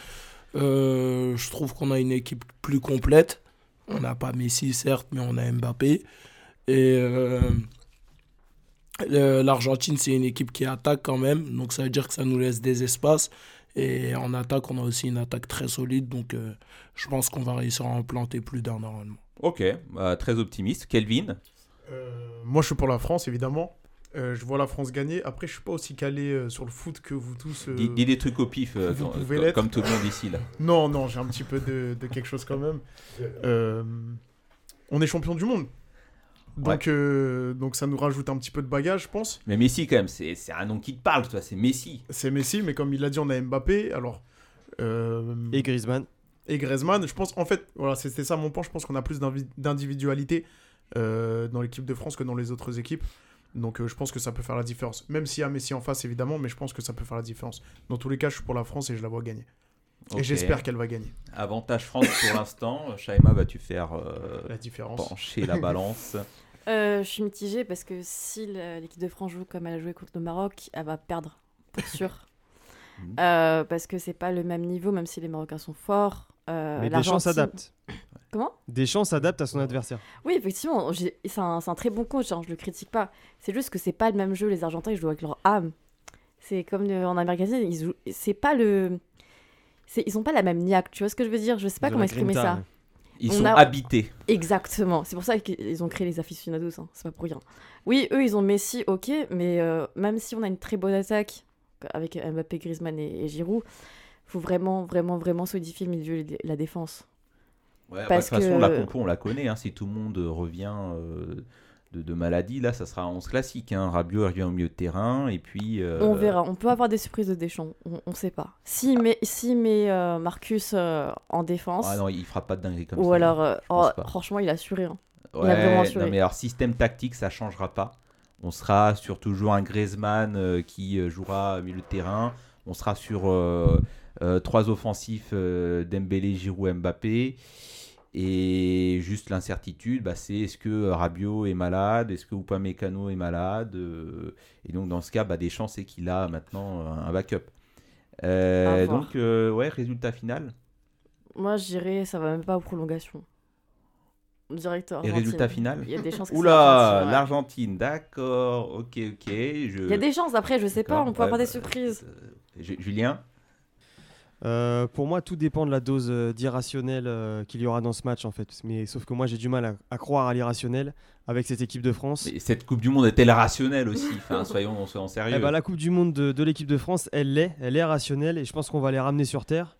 Euh, je trouve qu'on a une équipe plus complète. On n'a pas Messi, certes, mais on a Mbappé. Et euh, l'Argentine, c'est une équipe qui attaque quand même. Donc ça veut dire que ça nous laisse des espaces. Et en attaque, on a aussi une attaque très solide. Donc euh, je pense qu'on va réussir à en planter plus d'un normalement. ok, bah, très optimiste. Kelvin, Euh, moi, je suis pour la France, évidemment. Euh, je vois la France gagner. Après, je suis pas aussi calé euh, sur le foot que vous tous. euh, dis, dis des trucs au pif, euh, comme- tout le monde ici là. <laughs> Non, non, j'ai un petit peu de, de quelque chose quand même. Euh, on est champion du monde. Donc, euh, donc ça nous rajoute un petit peu de bagage, je pense. Mais Messi quand même, c'est c'est un nom qui te parle, toi, c'est Messi. C'est Messi, mais comme il l'a dit, on a Mbappé. Alors, euh, Et Griezmann. et Griezmann. Je pense, en fait, voilà, c'était ça mon point. Je pense qu'on a plus d'individualité euh, dans l'équipe de France que dans les autres équipes. Donc, euh, je pense que ça peut faire la différence. Même s'il y a Messi en face, évidemment, mais je pense que ça peut faire la différence. Dans tous les cas, je suis pour la France et je la vois gagner. Et j'espère qu'elle va gagner. Avantage France pour l'instant. <laughs> Shaima, vas-tu faire euh, La différence. pencher la balance <laughs> Euh, je suis mitigée parce que si l'équipe de France joue comme elle a joué contre le Maroc, elle va perdre, pour <laughs> sûr. Mhm. Euh, parce que c'est pas le même niveau, même si les Marocains sont forts. Euh, Mais Deschamps s'adapte. Comment? Deschamps s'adapte à son adversaire. Oui, effectivement, j'ai- c'est un, c'est un très bon coach, hein, je le critique pas. C'est juste que c'est pas le même jeu, les Argentins, ils jouent avec leur âme. C'est comme en Amérique latine, ils jouent. C'est pas le. c'est- Ils ont pas la même niaque, tu vois ce que je veux dire? Je sais pas comment exprimer ça. Ils On sont a- habités. Exactement, c'est pour ça qu'ils ont créé les aficionados, hein. c'est pas pour rien. Oui, eux, ils ont Messi, ok, mais euh, même si on a une très bonne attaque avec Mbappé, Griezmann et, et Giroud, faut vraiment, vraiment, vraiment solidifier le milieu et la défense. Ouais, bah, de Parce toute façon, la que- compo, on la connaît. hein, si tout le monde revient euh, de, de maladie, là, ça sera 11 classique. Hein. Rabiot revient au milieu de terrain. Et puis. euh, On verra, on peut avoir des surprises de Deschamps, on, on sait pas. Si met, si met euh, Marcus euh, en défense, Ah non, il fera pas de dinguerie comme ou ça. alors, euh, je pense oh, franchement, il a assuré. hein. Il a vraiment non, assuré. mais alors système tactique, ça changera pas. On sera sur toujours un Griezmann qui jouera au milieu de terrain. On sera sur trois offensifs euh, Dembélé, Giroud, Mbappé. Et juste l'incertitude, bah, c'est est-ce que Rabiot est malade, est-ce que Upamecano est malade. euh, et donc dans ce cas, bah, Deschamps c'est qu'il a maintenant un backup. Euh, donc euh, ouais, résultat final. Moi, je dirais, ça va même pas aux prolongations. Direct Et résultat final Il y a des chances que Oula, l'Argentine, d'accord, ok, ok. Je... Il y a des chances, après, je sais pas, on peut avoir des bah, surprises. Ju- Julien? Euh, pour moi, tout dépend de la dose euh, d'irrationnel euh, qu'il y aura dans ce match, en fait. Mais sauf que moi, j'ai du mal à, à croire à l'irrationnel avec cette équipe de France. Cette Coupe du Monde est-elle rationnelle aussi? Enfin, soyons, <laughs> soyons sérieux. Eh ben, la Coupe du Monde de, de l'équipe de France, elle l'est, elle est rationnelle et je pense qu'on va les ramener sur terre.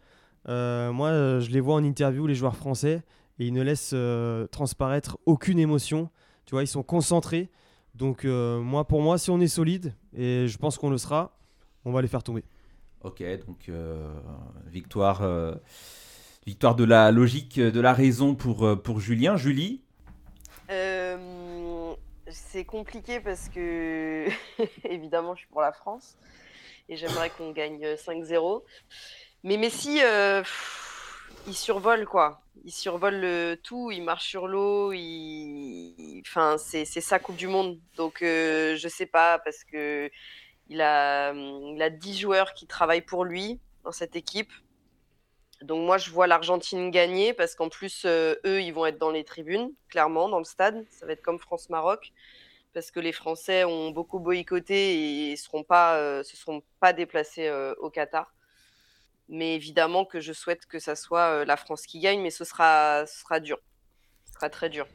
Euh, moi, je les vois en interview, les joueurs français, et ils ne laissent euh, transparaître aucune émotion. Tu vois, ils sont concentrés. Donc, euh, moi, pour moi, si on est solide, et je pense qu'on le sera, on va les faire tomber. Ok, donc euh, victoire, euh, victoire de la logique, de la raison pour, euh, pour Julien. Julie? C'est compliqué parce que, <laughs> évidemment, je suis pour la France et j'aimerais qu'on gagne 5-0. Mais Messi, il survole quoi. Il survole le tout, il marche sur l'eau, Enfin, c'est c'est sa Coupe du Monde. Donc, euh, je sais pas, parce que il a, hum, il a 10 joueurs qui travaillent pour lui dans cette équipe. Donc moi, je vois l'Argentine gagner parce qu'en plus, euh, eux, ils vont être dans les tribunes, clairement, dans le stade. Ça va être comme France-Maroc parce que les Français ont beaucoup boycotté et ne seront pas, euh, se seront pas déplacés euh, au Qatar. Mais évidemment que je souhaite que ça soit la France qui gagne, mais ce sera, ce dur. Ce sera très dur.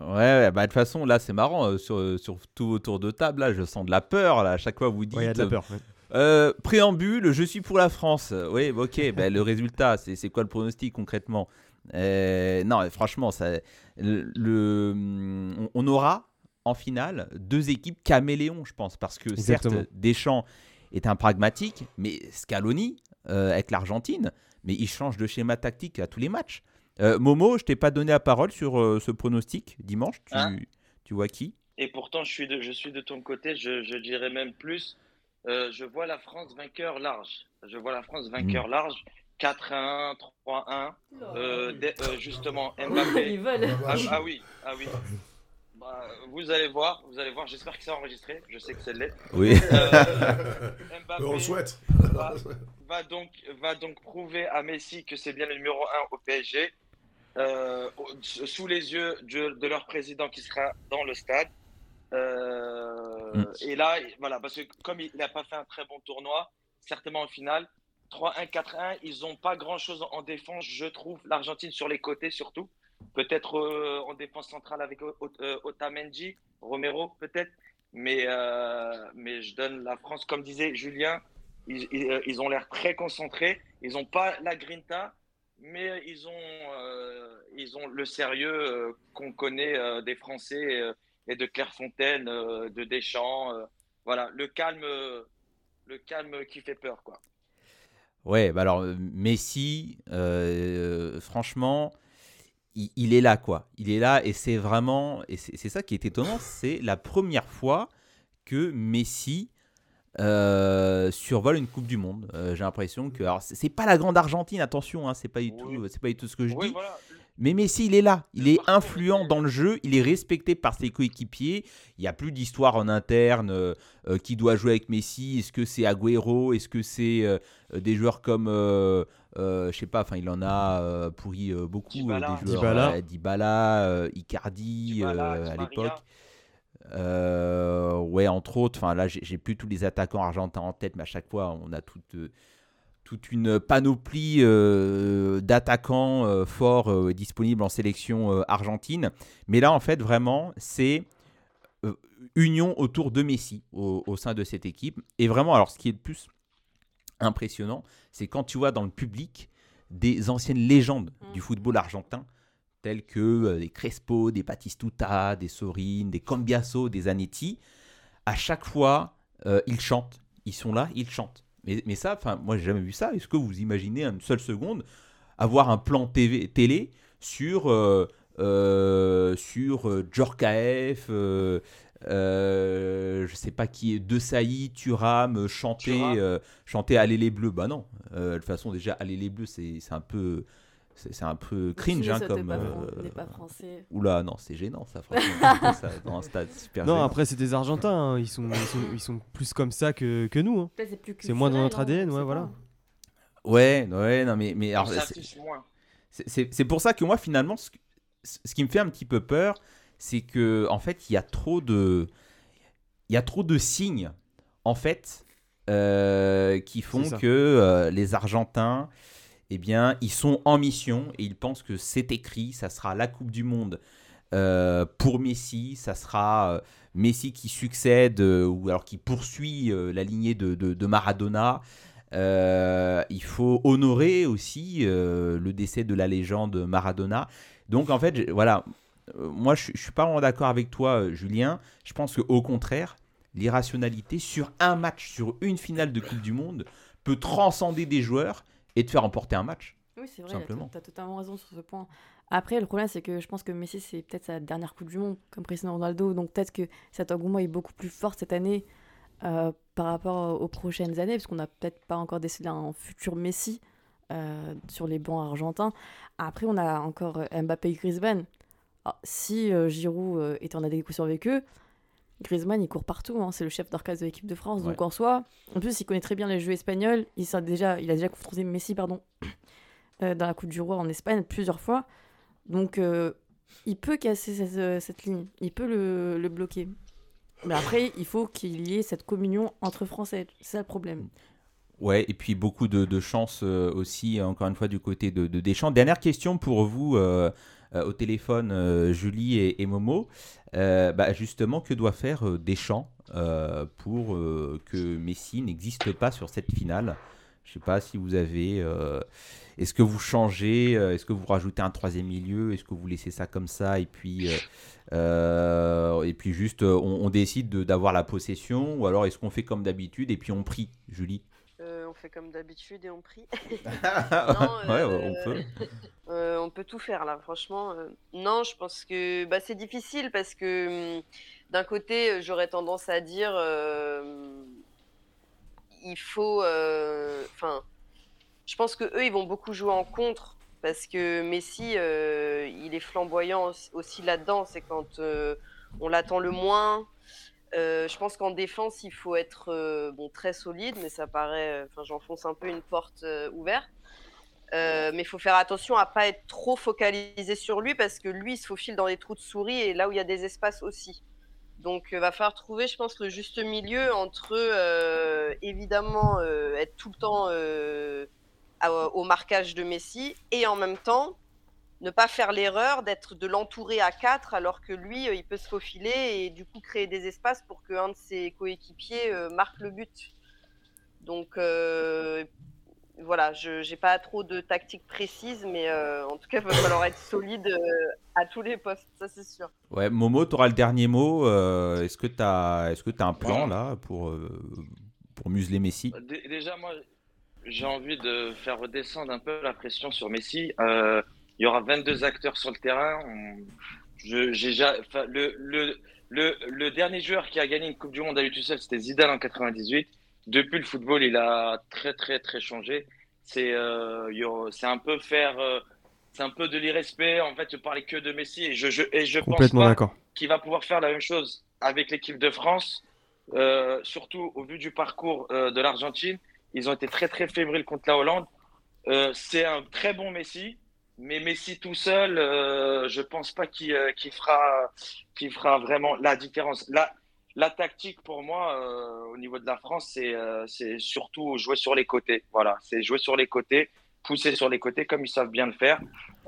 Ouais, bah de toute façon, là, c'est marrant. euh, sur, sur tout autour de table, là, je sens de la peur. Là, à chaque fois, vous dites. Ouais, il y a de la peur. ouais. Euh, préambule, je suis pour la France. Oui, ok, <laughs> ben, le résultat, c'est c'est quoi le pronostic concrètement? Euh, Non, franchement, ça, le, le- on- aura en finale deux équipes caméléons, je pense, parce que Exactement. certes, Deschamps est un pragmatique, mais Scaloni, euh, avec l'Argentine, mais il change de schéma tactique à tous les matchs. Euh, Momo, je t'ai pas donné la parole sur euh, ce pronostic dimanche. Tu, Hein tu vois qui? Et pourtant, je suis de, je suis de ton côté, je, je dirais même plus. Euh, je vois la France vainqueur large. Je vois la France vainqueur large. 4-1, 3-1. Euh, dès- euh, justement, <laughs> Mbappé. Ils veulent. Ah, ah oui, ah oui. Bah, vous allez voir, vous allez voir. J'espère que c'est enregistré. Je sais que c'est l'est. Oui. Euh, <laughs> Mbappé on le souhaite. va, va donc, va donc prouver à Messi que c'est bien le numéro 1 au PSG, euh, sous les yeux de, de leur président qui sera dans le stade. Euh, Mm. Et là, voilà, parce que comme il n'a pas fait un très bon tournoi, certainement en finale, 3-1, 4-1, ils n'ont pas grand-chose en défense, je trouve, l'Argentine sur les côtés surtout. Peut-être euh, en défense centrale avec Otamendi, Romero peut-être. Mais, mais je donne la France, comme disait Julien, ils, ils, ils ont l'air très concentrés. Ils n'ont pas la grinta, mais ils ont, euh, ils ont le sérieux euh, qu'on connaît euh, des Français et de Clairefontaine, de Deschamps. voilà, le calme, le calme qui fait peur, quoi. Ouais, bah alors Messi, franchement, il, est là quoi. Il est là et c'est vraiment, et c'est ça qui est étonnant, c'est la première fois que Messi euh, survole une Coupe du Monde. Euh, J'ai l'impression que, alors c'est c'est pas la grande Argentine, attention, hein, c'est pas du Oui. tout, c'est pas du tout ce que je Oui, dis. voilà. Mais Messi, il est là. Il est influent dans le jeu. Il est respecté par ses coéquipiers. Il n'y a plus d'histoire en interne. euh, euh, qui doit jouer avec Messi Est-ce que c'est Agüero? Est-ce que c'est des joueurs comme. euh, euh, je sais pas, enfin, il en a euh, pourri euh, beaucoup. euh, Dybala. des joueurs, Dybala. euh, Dybala, euh, Icardi euh, à Maria. l'époque. Euh, ouais, entre autres. Enfin, là, j'ai plus tous les attaquants argentins en tête, mais à chaque fois, on a toute, euh, toute une panoplie euh, d'attaquants euh, forts disponibles en sélection argentine. Mais là, en fait, vraiment, c'est union autour de Messi au, au sein de cette équipe. Et vraiment, alors, ce qui est le plus impressionnant, c'est quand tu vois dans le public des anciennes légendes Mm. du football argentin, telles que euh, des Crespo, des Batistuta, des Sorin, des Cambiaso, des Zanetti. À chaque fois, euh, ils chantent. Ils sont là, ils chantent. Mais, mais ça, enfin, moi, j'ai jamais vu ça. Est-ce que vous imaginez une seule seconde avoir un plan TV, télé sur euh, euh, sur euh, Djorkaeff, euh, je sais pas qui est, De Sailly, Thuram, euh, chanter, Thuram. euh, chanter Allez les Bleus? Bah non. De toute façon, déjà, Allez les Bleus, c'est c'est un peu. C'est un peu cringe, hein, comme. pas, euh, pas français. Oula, non, c'est gênant, ça, franchement. ça, <laughs> dans un stade, c'est super Non, gênant. après, c'est des Argentins. hein, Ils, sont, ils, sont, ils sont plus comme ça que, que nous. hein. C'est moins dans notre ADN, ouais, voilà. Ouais, ouais, non, mais. mais c'est- pour ça que moi, finalement, ce, ce qui me fait un petit peu peur, c'est que en fait, il y a trop de, il y a trop de signes, en fait, euh, qui font que euh, les Argentins, eh bien, ils sont en mission et ils pensent que c'est écrit, ça sera la Coupe du Monde euh, pour Messi, ça sera euh, Messi qui succède euh, ou alors qui poursuit la lignée de, Maradona. Il faut honorer aussi le décès de la légende Maradona. Donc en fait, voilà, moi je, je suis pas vraiment d'accord avec toi, Julien. Je pense qu'au contraire, l'irrationalité sur un match, sur une finale de Coupe du Monde, peut transcender des joueurs et te faire remporter un match. Oui, c'est vrai, tu as totalement raison sur ce point. Après, le problème, c'est que je pense que Messi, c'est peut-être sa dernière Coupe du Monde, comme Cristiano Ronaldo. Donc peut-être que cet engouement est beaucoup plus fort cette année euh, par rapport aux prochaines années, parce qu'on n'a peut-être pas encore décelé un futur Messi euh, sur les bancs argentins. Après, on a encore Mbappé et Griezmann. Ah, si euh, Giroud est en adéquation avec eux, Griezmann, il court partout. hein, c'est le chef d'orchestre de l'équipe de France. Donc en soi, en plus, il connaît très bien les jeux espagnols. Il, sait déjà, il a déjà confronté Messi pardon, <coughs> euh, dans la Coupe du Roi en Espagne plusieurs fois. Donc, euh, il peut casser cette, euh, cette ligne. Il peut le, le bloquer. Mais après, il faut qu'il y ait cette communion entre Français. C'est ça le problème. Ouais, et puis beaucoup de, de chance euh, aussi, encore une fois, du côté de, de Deschamps. Dernière question pour vous euh, au téléphone, euh, Julie et, Momo. Euh, bah, justement, que doit faire euh, Deschamps euh, pour euh, que Messi n'existe pas sur cette finale? Je sais pas si vous avez. euh, Est-ce que vous changez euh, Est-ce que vous rajoutez un troisième milieu Est-ce que vous laissez ça comme ça et puis euh, euh, et puis juste euh, on, on décide de- d'avoir la possession ou alors est-ce qu'on fait comme d'habitude et puis on prie, Julie? Euh, on fait comme d'habitude et on prie. <laughs> ouais, euh, on peut. <laughs> Euh, on peut tout faire là, franchement. euh, non, je pense que bah, c'est difficile parce que hum, d'un côté, j'aurais tendance à dire il faut. Enfin, je pense que eux, ils vont beaucoup jouer en contre parce que Messi, euh, il est flamboyant aussi- aussi là-dedans. C'est quand euh, on l'attend le moins. Euh, je pense qu'en défense, il faut être euh, bon, très solide, mais ça paraît. Enfin, j'enfonce un peu une porte euh, ouverte. Euh, mais il faut faire attention à pas être trop focalisé sur lui parce que lui il se faufile dans des trous de souris et là où il y a des espaces aussi. Donc il va falloir trouver, je pense, le juste milieu entre euh, évidemment euh, être tout le temps euh, au marquage de Messi et en même temps ne pas faire l'erreur d'être de l'entourer à 4 alors que lui euh, il peut se faufiler et du coup créer des espaces pour qu'un de ses coéquipiers euh, marque le but. Donc euh, voilà, je n'ai pas trop de tactique précise, mais euh, en tout cas, il va falloir être solide euh, à tous les postes, ça c'est sûr. Ouais, Momo, tu auras le dernier mot. euh, Est-ce que tu as, est-ce que as un plan là pour, euh, pour museler Messi? Dé- Déjà, moi, j'ai envie de faire redescendre un peu la pression sur Messi. Il y aura 22 acteurs sur le terrain. On- je- enfin, le, le, le, le dernier joueur qui a gagné une Coupe du Monde à lui tout seul, c'était Zidane en 98. Depuis, le football, il a très, très, très changé. C'est euh, un peu faire. euh, c'est un peu de l'irrespect. En fait, je parlais que de Messi et je, je, et je pense pas d'accord. qui va pouvoir faire la même chose avec l'équipe de France, euh, surtout au vu du parcours euh, de l'Argentine. Ils ont été très très fébriles contre la Hollande. Euh, c'est un très bon Messi, mais Messi tout seul, euh, je pense pas qu'il euh, qu'il fera, qu'il fera vraiment la différence. La, la tactique pour moi euh, au niveau de la France, c'est euh, surtout jouer sur les côtés. Voilà, c'est jouer sur les côtés, pousser sur les côtés comme ils savent bien le faire.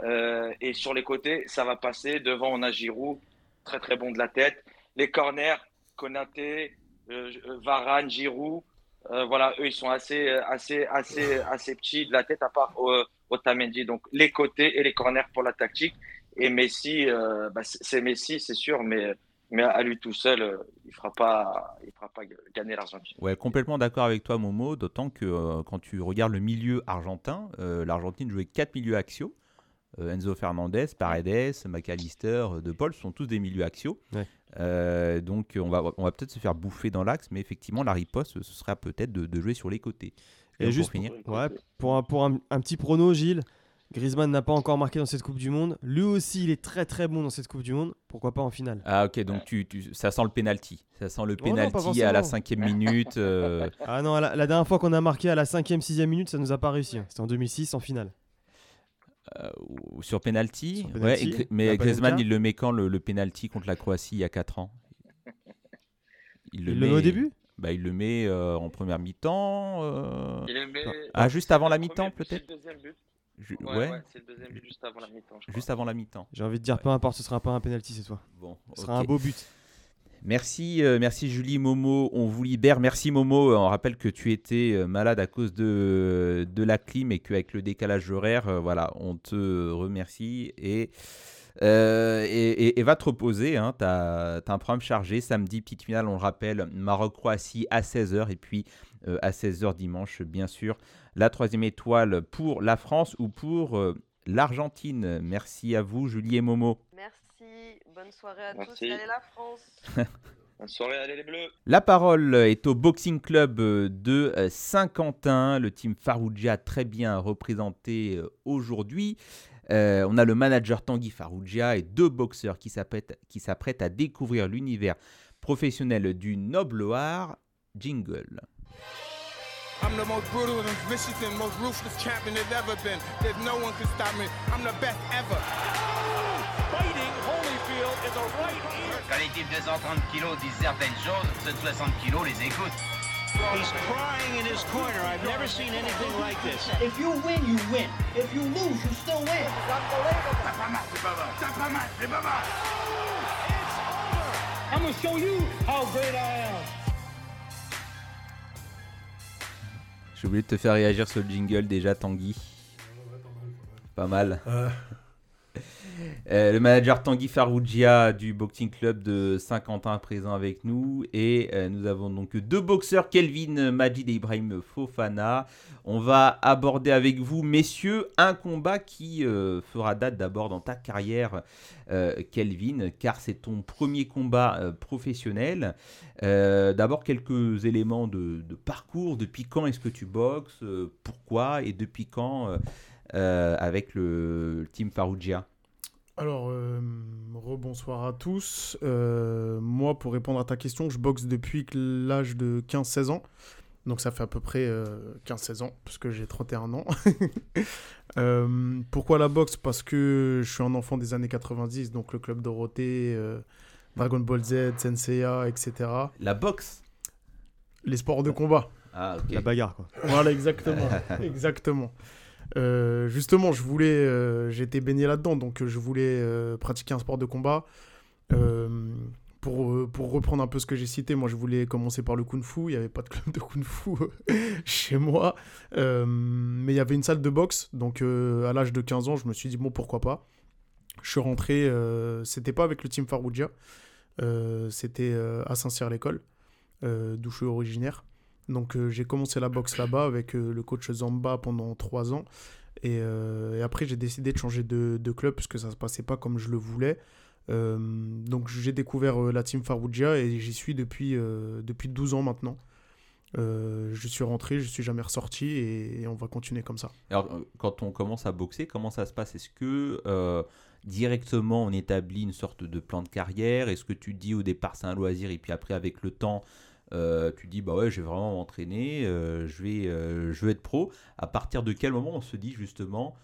Euh, et sur les côtés, ça va passer. Devant, on a Giroud, très très bon de la tête. Les corners, Konaté, Varane, Giroud. voilà, eux, ils sont assez, assez, assez, assez petits de la tête, à part Otamendi, donc les côtés et les corners pour la tactique. Et Messi, euh, bah, c'est Messi, c'est sûr, mais, mais à lui tout seul, euh, il ne fera, pas, il fera pas gagner l'Argentine. Ouais, complètement d'accord avec toi, Momo, d'autant que euh, quand tu regardes le milieu argentin, l'Argentine jouait quatre milieux axiaux. Enzo Fernandez, Paredes, McAllister, De Paul sont tous des milieux axiaux. donc on va, on va peut-être se faire bouffer dans l'axe, mais effectivement, la riposte, ce sera peut-être de, jouer sur les côtés. Et, juste pour finir. Ouais, pour, un, pour un, petit prono, Gilles, Griezmann n'a pas encore marqué dans cette Coupe du Monde. Lui aussi, il est très très bon dans cette Coupe du Monde. Pourquoi pas en finale Ah ok, donc tu, ça sent le penalty. Ça sent le penalty à la cinquième minute. Euh. <laughs> Ah non, la, dernière fois qu'on a marqué à la cinquième, sixième minute, ça nous a pas réussi. Hein. C'était en 2006 en finale. Euh, sur penalty, ouais, mais Griezmann, il le met quand le, penalty contre la Croatie il y a 4 ans? Il le, met, au début? Bah, il le met euh, en première mi-temps. Ah, juste avant la mi-temps, peut-être ouais, c'est le deuxième juste avant la mi-temps. Juste avant la mi-temps. J'ai envie de dire, peu importe, ce sera pas un penalty cette fois. Bon, ce sera un beau but. Merci, euh, merci Julie Momo. On vous libère. Merci Momo. On rappelle que tu étais euh, malade à cause de, de la clim et qu'avec le décalage horaire, euh, voilà, on te remercie et, et, va te reposer. Hein. Tu as, un programme chargé. Samedi, petite finale, on le rappelle, Maroc-Croatie à 16h et puis à 16h dimanche, bien sûr la troisième étoile pour la France ou pour euh, l'Argentine. Merci à vous, Julie et Momo. Merci, bonne soirée à tous. Allez la France <laughs> Bonne soirée, allez les Bleus. La parole est au Boxing Club de Saint-Quentin. Le team Farougia très bien représenté euh, aujourd'hui. Euh, on a le manager Tanguy Farougia et deux boxeurs qui s'apprêtent à découvrir l'univers professionnel du noble Loire. Jingle. I'm the most brutal and vicious and most ruthless champion there's ever been. There's no one can stop me. I'm the best ever. Fighting Holyfield in the right ear. Quand les types de 130 kilos disent certaines choses, ceux de 60 kilos les écoutent. He's crying in his corner. I've never seen anything like this. If you win, you win. If you lose, you still win. It's unbelievable. T'as pas mal, c'est pas mal. T'as pas mal, c'est pas mal. It's over. I'm gonna show you how great I am. J'ai oublié de te faire réagir sur le jingle déjà, Tanguy. Pas mal. Euh, le manager Tanguy Farougia du Boxing Club de Saint-Quentin présent avec nous. Et euh, nous avons donc deux boxeurs, Kelvin Majid et Ibrahim Fofana. On va aborder avec vous, messieurs, un combat qui euh, fera date d'abord dans ta carrière, Kelvin, car c'est ton premier combat professionnel. d'abord, quelques éléments de, parcours. Depuis quand est-ce que tu boxes? Pourquoi? Et depuis quand avec le team Farougia? Alors, euh, rebonsoir à tous. Euh, moi, pour répondre à ta question, je boxe depuis l'âge de 15-16 ans. Donc ça fait à peu près 15-16 euh, ans, puisque j'ai 31 ans. <laughs> pourquoi la boxe? Parce que je suis un enfant des années 90, donc le Club Dorothée, Dragon Ball Z, Senseiya, etc. La boxe? Les sports de combat. Ah. La bagarre, quoi. Voilà, exactement. <laughs> exactement. Euh, justement, je voulais, euh, j'étais baigné là-dedans, donc euh, je voulais pratiquer un sport de combat. pour, reprendre un peu ce que j'ai cité, moi je voulais commencer par le kung fu. Il n'y avait pas de club de kung fu <laughs> chez moi, mais il y avait une salle de boxe. Donc à l'âge de 15 ans, je me suis dit bon pourquoi pas. Je suis rentré, c'était pas avec le team Farouja, c'était à Saint-Cyr-l'École, d'où je suis originaire. Donc euh, j'ai commencé la boxe là-bas avec euh, le coach Zamba pendant trois ans. Euh, et, après j'ai décidé de changer de, club parce que ça ne se passait pas comme je le voulais. donc j'ai découvert la team Farouja et j'y suis depuis, depuis 12 ans maintenant. je suis rentré, je suis jamais ressorti et, on va continuer comme ça. Alors, quand on commence à boxer, comment ça se passe? Est-ce que directement on établit une sorte de plan de carrière? Est-ce que tu dis au départ c'est un loisir et puis après avec le temps euh, tu dis bah ouais je vais vraiment m'entraîner, euh, je vais euh, je être pro. À partir de quel moment on se dit justement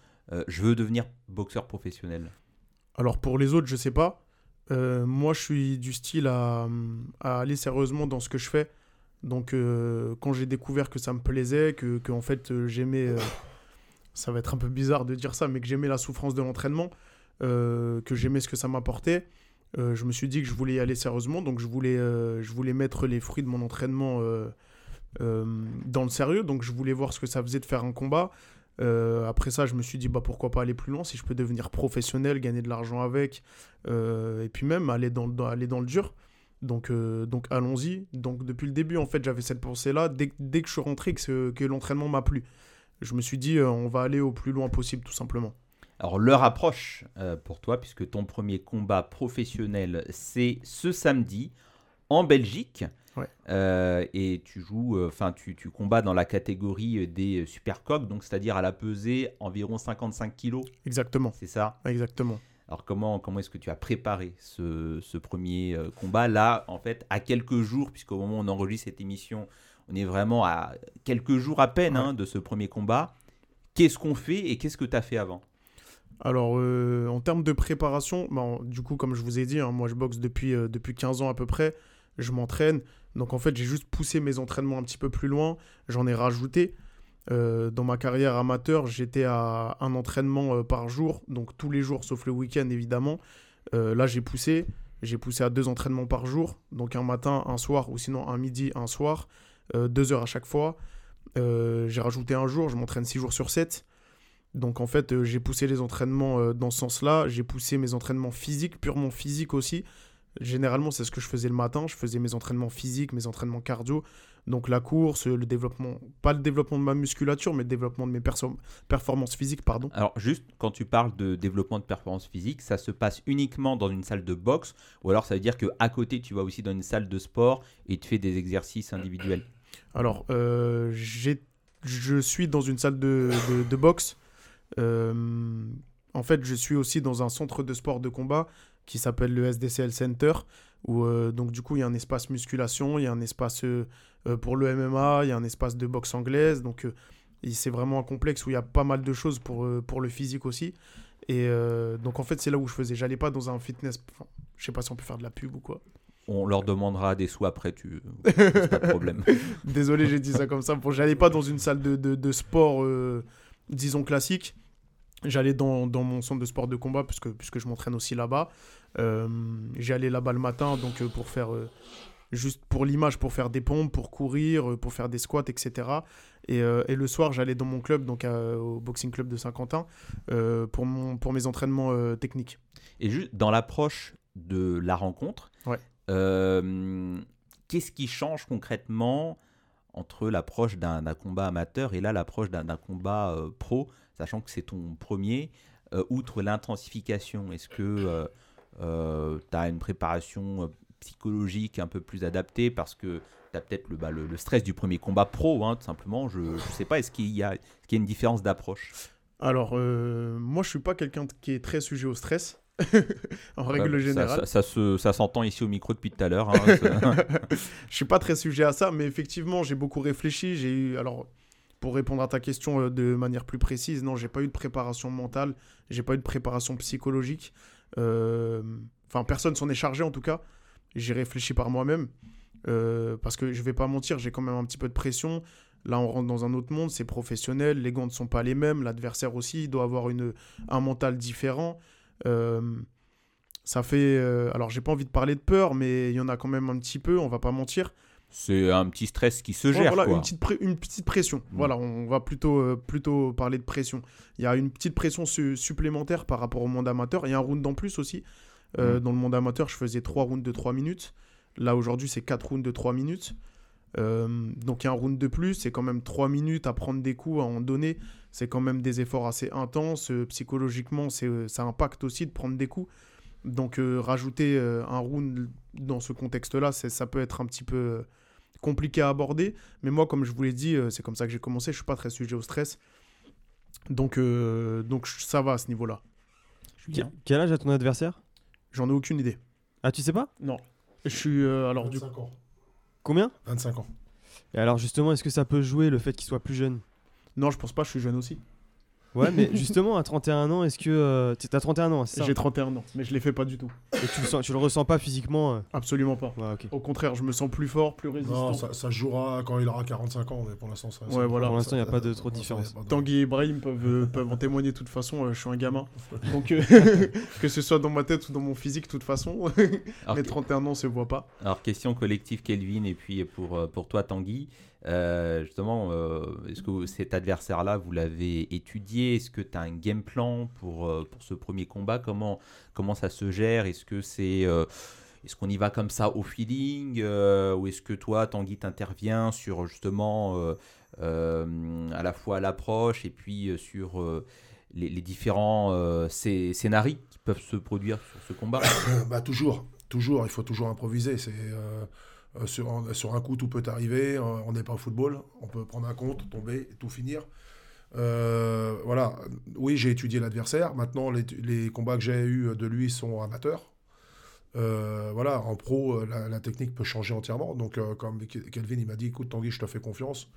je veux devenir boxeur professionnel? Alors pour les autres je sais pas. moi je suis du style à, à, aller sérieusement dans ce que je fais. Donc quand j'ai découvert que ça me plaisait, que, que en fait j'aimais, ça va être un peu bizarre de dire ça, mais que j'aimais la souffrance de l'entraînement, que j'aimais ce que ça m'apportait. Euh, je me suis dit que je voulais y aller sérieusement, donc je voulais, euh, mettre les fruits de mon entraînement euh, dans le sérieux, donc je voulais voir ce que ça faisait de faire un combat. Après ça, je me suis dit bah pourquoi pas aller plus loin? Si je peux devenir professionnel, gagner de l'argent avec, et puis même aller dans, le dur. Donc, allons-y. Donc depuis le début, en fait, j'avais cette pensée-là. Dès, dès que je suis rentré, que, que l'entraînement m'a plu, je me suis dit on va aller au plus loin possible, tout simplement. Alors l'heure approche euh, pour toi puisque ton premier combat professionnel c'est ce samedi en Belgique. Ouais. Euh, et tu joues, euh, enfin tu, tu combats dans la catégorie des supercoques, donc c'est-à-dire à la pesée environ 55 kilos, Exactement. c'est ça? Exactement. Alors comment, comment est-ce que tu as préparé ce, ce premier combat? Là en fait à quelques jours puisqu'au moment où on enregistre cette émission on est vraiment à quelques jours à peine hein, de ce premier combat. Qu'est-ce qu'on fait et qu'est-ce que tu as fait avant? Alors, euh, en termes de préparation, ben, du coup, comme je vous ai dit, hein, moi je boxe depuis, euh, depuis 15 ans à peu près. Je m'entraîne. Donc, en fait, j'ai juste poussé mes entraînements un petit peu plus loin. J'en ai rajouté. Euh, dans ma carrière amateur, j'étais à un entraînement euh, par jour. Donc, tous les jours, sauf le week-end, évidemment. Euh, là, j'ai poussé. J'ai poussé à deux entraînements par jour. Donc, un matin, un soir, ou sinon un midi, un soir. Euh, deux heures à chaque fois. Euh, j'ai rajouté un jour. Je m'entraîne six jours sur 7. Donc en fait, euh, j'ai poussé les entraînements euh, dans ce sens-là. J'ai poussé mes entraînements physiques, purement physiques aussi. Généralement, c'est ce que je faisais le matin. Je faisais mes entraînements physiques, mes entraînements cardio. Donc la course, le développement, pas le développement de ma musculature, mais le développement de mes performances physiques, pardon. Alors juste quand tu parles de développement de performance physique, ça se passe uniquement dans une salle de boxe? Ou alors ça veut dire que à côté tu vas aussi dans une salle de sport et tu fais des exercices individuels? Alors, euh, je suis dans une salle de, de- de boxe. Euh, en fait, je suis aussi dans un centre de sport de combat qui s'appelle le SDCL Center, où euh, donc du coup il y a un espace musculation, il y a un espace euh, pour le MMA, il y a un espace de boxe anglaise, donc euh, c'est vraiment un complexe où il y a pas mal de choses pour, pour le physique aussi. Et donc en fait c'est là où je faisais, j'allais pas dans un fitness, enfin, je sais pas si on peut faire de la pub ou quoi. On leur demandera des sous après, tu pas de problème. <laughs> Désolé, j'ai dit ça comme ça. Bon, j'allais pas dans une salle de, de- de sport, disons classique. J'allais dans, dans mon centre de sport de combat, puisque, puisque je m'entraîne aussi là-bas. Euh, J'allais là-bas le matin, donc euh, pour faire, euh, juste pour l'image, pour faire des pompes, pour courir, pour faire des squats, etc. Et, et le soir, j'allais dans mon club, donc au Boxing Club de Saint-Quentin, pour, mon, pour mes entraînements techniques. Et juste dans l'approche de la rencontre, Ouais. qu'est-ce qui change concrètement entre l'approche d'un combat amateur et là l'approche d'un combat pro, sachant que c'est ton premier, euh, outre l'intensification Est-ce que tu as une préparation euh, psychologique un peu plus adaptée parce que tu as peut-être le, bah, le, le stress du premier combat pro, hein, tout simplement Je ne sais pas, est-ce qu'il y, a- y a une différence d'approche? Alors, euh, moi, je suis pas quelqu'un qui est très sujet au stress, <laughs> en règle Ouais, ça- générale. Ça, ça se- ça s'entend ici au micro depuis tout à l'heure. hein, <laughs> je suis pas très sujet à ça, mais effectivement, j'ai beaucoup réfléchi. J'ai eu, alors, pour répondre à ta question euh, de manière plus précise, non, j'ai pas eu de préparation mentale, j'ai pas eu de préparation psychologique. Euh, Enfin, personne s'en est chargé en tout cas. J'ai réfléchi par moi-même. Euh, parce que je vais pas mentir, j'ai quand même un petit peu de pression. Là, on rentre dans un autre monde, c'est professionnel, les gants ne sont pas les mêmes, l'adversaire aussi, doit avoir un mental différent. Ça fait. alors, j'ai pas envie de parler de peur, mais il y en a quand même un petit peu, on va pas mentir. C'est un petit stress qui se Ouais, gère. voilà, quoi. Une, petite une petite pression. Mm. Voilà, on va plutôt, euh, plutôt parler de pression. Il y a une petite pression su- supplémentaire par rapport au monde amateur. Il y a un round en plus aussi. Euh, Mm. Dans le monde amateur, je faisais 3 rounds de 3 minutes. Là, aujourd'hui, c'est 4 rounds de 3 minutes. Euh, donc, il y a un round de plus. C'est quand même 3 minutes à prendre des coups, à en donner. C'est quand même des efforts assez intenses. Psychologiquement, c'est, ça impacte aussi de prendre des coups. Donc, rajouter un round dans ce contexte-là, ça peut être un petit peu compliqué à aborder. Mais moi, comme je vous l'ai dit, euh, c'est comme ça que j'ai commencé. Je suis pas très sujet au stress. Donc, euh, donc ça va à ce niveau-là. Quel- Quel âge a ton adversaire? J'en ai aucune idée. Ah, tu sais pas? Non. Je suis euh, alors du 25 ans. Combien? 25 ans. Et alors justement, est-ce que ça peut jouer le fait qu'il soit plus jeune? Non, je pense pas, je suis jeune aussi. Ouais, mais <laughs> justement, à 31 ans, est-ce que... euh, t'as 31 ans, c'est ça J'ai 31 ans, mais je les fais pas du tout. Et tu le, sens, tu le ressens pas physiquement euh Absolument pas. Ouais. Au contraire, je me sens plus fort, plus résistant. Non, ça, ça jouera quand il aura 45 ans, mais pour l'instant, ça. Ouais, voilà. Pour l'instant, il n'y a pas de trop de différence. Tanguy et Ibrahim peuvent, euh, peuvent en témoigner de toute façon, euh, je suis un gamin. <laughs> Donc, euh, <laughs> que ce soit dans ma tête ou dans mon physique, de toute façon, Alors, mes 31 ans se voient pas. alors, question collective Kelvin et puis pour, pour toi Tanguy. Euh, justement, euh, est-ce que cet adversaire-là, vous l'avez étudié? Est-ce que tu as un game plan pour, euh, pour ce premier combat? Comment, comment ça se gère? Est-ce que c'est est-ce qu'on y va comme ça au feeling Ou est-ce que toi, Tanguy, t'interviens sur justement à la fois l'approche et puis sur les, différents scénarios qui peuvent se produire sur ce combat? <coughs> Bah, Toujours, toujours, il faut toujours improviser. C'est euh, sur, un, coup, tout peut arriver. Euh, on n'est pas au football. On peut prendre un compte, tomber tout finir. Euh, voilà. Oui, j'ai étudié l'adversaire. Maintenant, les, combats que j'ai eus de lui sont amateurs. voilà, en pro, la, technique peut changer entièrement. Donc, comme Kelvin, il m'a dit, écoute, Tanguy, je te fais confiance.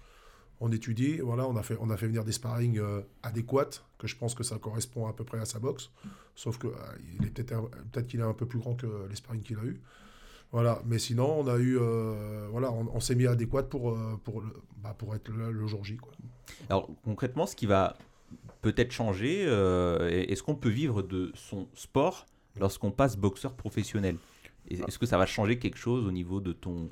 On étudie, voilà, on a fait, venir des sparring adéquats, que je pense que ça correspond à peu près à sa boxe. Sauf que il est peut-être peut-être qu'il est un peu plus grand que les sparring qu'il a eu. Voilà, mais sinon, on a eu, euh, voilà, on, s'est mis adéquat pour, euh, pour, le, bah, pour être le jour J. Quoi. Alors, concrètement, ce qui va peut-être changer, euh, est-ce qu'on peut vivre de son sport lorsqu'on passe boxeur professionnel? Est-ce que ça va changer quelque chose au niveau de ton,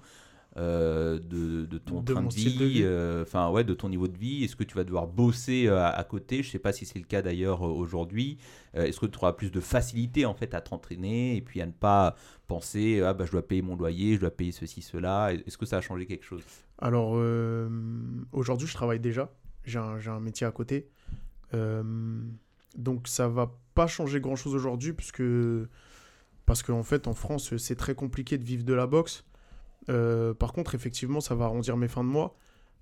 euh, de, de, ton train de vie, euh, ouais, de ton niveau de vie Est-ce que tu vas devoir bosser euh, à, côté? Je sais pas si c'est le cas d'ailleurs aujourd'hui. Est-ce que tu auras plus de facilité en fait à t'entraîner et puis à ne pas penser ah bah je dois payer mon loyer, je dois payer ceci cela? Est-ce que ça a changé quelque chose? Alors aujourd'hui je travaille déjà, j'ai un, un, métier à côté, donc ça va pas changer grand chose aujourd'hui puisque parce qu'en fait en France c'est très compliqué de vivre de la boxe. Euh, par contre, effectivement, ça va arrondir mes fins de mois.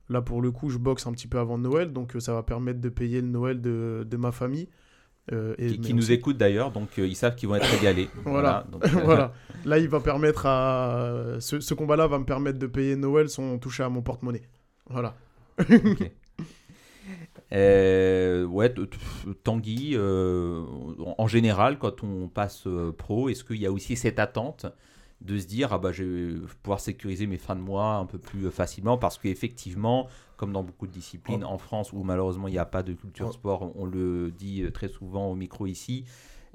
Là, pour le coup, je boxe un petit peu avant Noël, donc euh, ça va permettre de payer le Noël de, de ma famille. Euh, et, qui, nous écoutent d'ailleurs, donc ils savent qu'ils vont être régalés. <laughs> voilà. Voilà, <laughs> <laughs> Là, il va permettre à. Ce, combat-là va me permettre de payer Noël sans toucher à mon porte-monnaie. Voilà. ouais, Tanguy, en général, quand on passe pro, est-ce qu'il y a aussi cette attente de se dire ah bah je vais pouvoir sécuriser mes fins de mois un peu plus facilement parce qu'effectivement comme dans beaucoup de disciplines en France où malheureusement il n'y a pas de culture sport on le dit très souvent au micro ici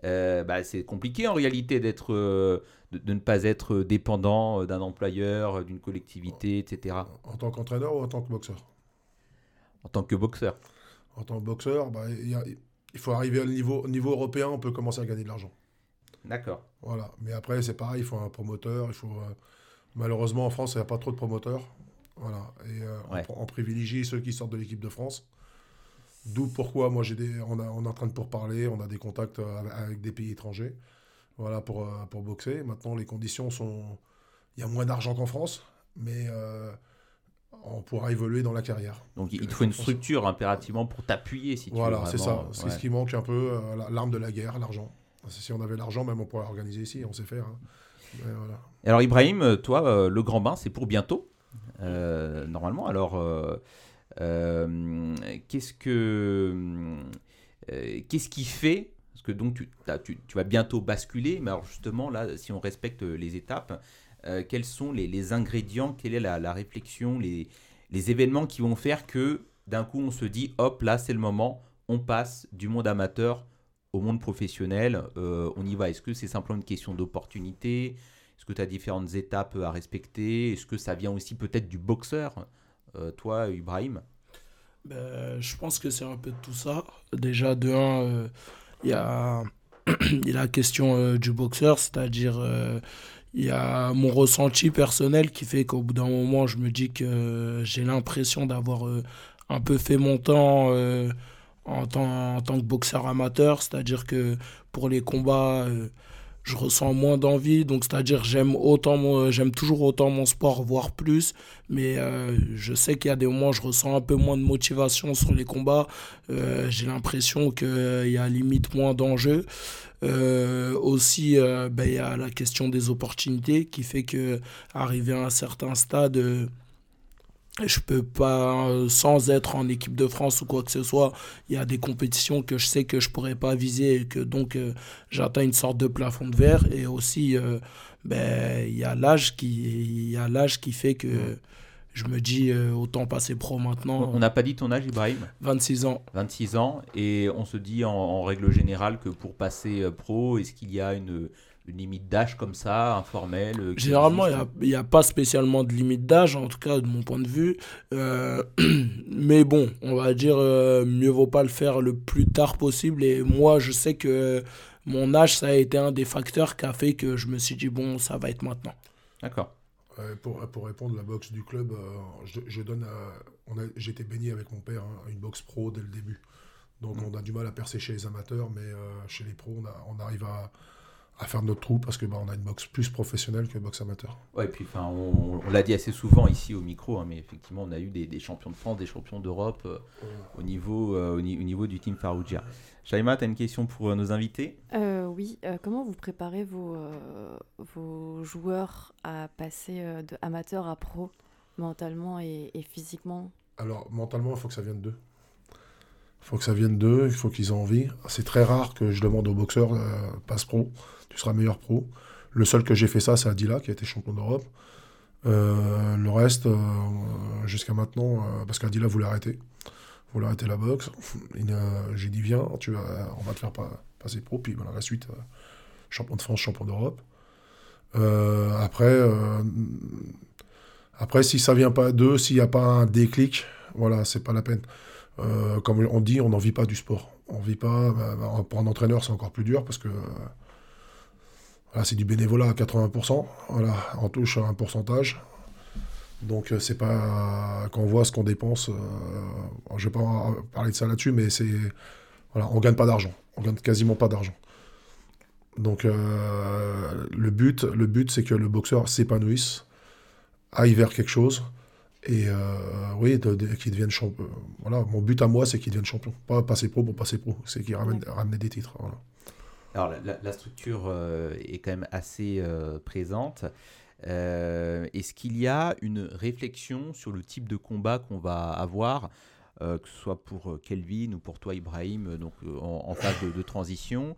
euh, bah, c'est compliqué en réalité d'être euh, de, ne pas être dépendant d'un employeur d'une collectivité etc en tant qu'entraîneur ou en tant que boxeur? En tant que boxeur. En tant que boxeur bah, il faut arriver au niveau, au niveau européen on peut commencer à gagner de l'argent D'accord. Voilà. Mais après, c'est pareil, il faut un promoteur. Il faut, euh, malheureusement, en France, il n'y a pas trop de promoteurs. Voilà. Et euh, on, privilégie ceux qui sortent de l'équipe de France. D'où pourquoi, moi, j'ai des, on, a, on est en train de pourparler, on a des contacts euh, avec des pays étrangers voilà, pour, pour boxer. Maintenant, les conditions sont. Il y a moins d'argent qu'en France, mais on pourra évoluer dans la carrière. Donc il te faut une structure impérativement pour t'appuyer si tu Voilà, c'est ça. C'est ce qui manque un peu, l'arme de la guerre, l'argent. Si on avait l'argent, même on pourrait organiser ici, on sait faire. Hein. Alors Ibrahim, toi, euh, le grand bain, c'est pour bientôt, euh, normalement. Alors, euh, qu'est-ce que qu'est-ce qui fait Parce que donc tu, tu, vas bientôt basculer, mais alors justement là, si on respecte les étapes, quels sont les, ingrédients Quelle est la, réflexion, les événements qui vont faire que d'un coup on se dit, hop, là c'est le moment, on passe du monde amateur au monde professionnel, euh, on y va. Est-ce que c'est simplement une question d'opportunité? Est-ce que tu as différentes étapes à respecter? Est-ce que ça vient aussi peut-être du boxeur euh, Toi, Ibrahim? Ben, Je pense que c'est un peu de tout ça. Déjà, de un, euh, il y, a, <clears throat> la question du boxeur, c'est-à-dire il y a mon ressenti personnel qui fait qu'au bout d'un moment, je me dis que j'ai l'impression d'avoir un peu fait mon temps en tant, que boxeur amateur, c'est-à-dire que pour les combats, euh, je ressens moins d'envie, donc c'est-à-dire j'aime autant j'aime toujours autant mon sport, voire plus, mais euh, je sais qu'il y a des moments où je ressens un peu moins de motivation sur les combats, euh, j'ai l'impression qu'il y a limite moins d'enjeux. aussi, ben, il y a la question des opportunités qui fait que arriver à un certain stade je peux pas, euh, sans être en équipe de France ou quoi que ce soit, il y a des compétitions que je sais que je pourrais pas viser et que donc euh, j'atteins une sorte de plafond de verre. Et aussi, euh, ben, il y a l'âge qui, y a l'âge qui fait que je me dis autant passer pro maintenant. On n'a pas dit ton âge, Ibrahim? 26 ans. 26 ans. Et on se dit en, règle générale que pour passer pro, est-ce qu'il y a une, une limite d'âge comme ça, informelle euh, Généralement, il n'y a, pas spécialement de limite d'âge, en tout cas de mon point de vue. Euh, <clears throat> mais bon, on va dire, euh, mieux vaut pas le faire le plus tard possible. Et moi, je sais que mon âge, ça a été un des facteurs qui a fait que je me suis dit, bon, ça va être maintenant. D'accord. Pour, pour répondre, la boxe du club, euh, je, je donne été baigné avec mon père hein, à une boxe pro dès le début. Donc Mm. on a du mal à percer chez les amateurs, mais euh, chez les pros, on, a- on arrive à, à faire notre trou parce que bah, on a une boxe plus professionnelle que boxe amateur. Ouais, et puis enfin, on, on l'a dit assez souvent ici au micro, hein, mais effectivement, on a eu des, des champions de France, des champions d'Europe euh, au, niveau, euh, au, ni- au niveau du team Farouja. Shaima, tu as une question pour euh, nos invités? Euh, oui, euh, comment vous préparez vos, euh, vos joueurs à passer euh, de amateur à pro mentalement et, et physiquement? Alors, mentalement, il faut que ça vienne d'eux. Il faut que ça vienne d'eux, il faut qu'ils aient envie. C'est très rare que je demande aux boxeurs, euh, passe pro, tu seras meilleur pro. Le seul que j'ai fait ça, c'est Adila, qui a été champion d'Europe. Euh, le reste, euh, jusqu'à maintenant, euh, parce qu'Adila voulait arrêter. voulait arrêter la boxe. J'ai dit, viens, tu on va te faire pas, passer pro. Puis voilà, la suite, euh, champion de France, champion d'Europe. Euh, après, euh, après, si ça vient pas d'eux, s'il n'y a pas un déclic, voilà, c'est pas la peine. Euh, comme on dit, on n'en vit pas du sport. On vit pas. pour un entraîneur, c'est encore plus dur parce que voilà, c'est du bénévolat à 80%. Voilà, on touche un pourcentage. Donc euh, c'est pas quand on voit ce qu'on dépense. euh, je vais pas parler de ça là-dessus, mais c'est voilà, on gagne pas d'argent. On gagne quasiment pas d'argent. Donc euh, le but, le but, c'est que le boxeur s'épanouisse, aille vers quelque chose. Et euh, oui, de- de- qu'il devienne champion. Voilà, mon but à moi, c'est qu'il devienne champion. Pas passer pro pour passer pro, c'est qu'il ramène, ramener des titres. Voilà. Alors, la, structure euh, est quand même assez euh, présente. Euh, Est-ce qu'il y a une réflexion sur le type de combat qu'on va avoir, que ce soit pour Kelvin ou pour toi, Ibrahim, donc en, phase de, transition?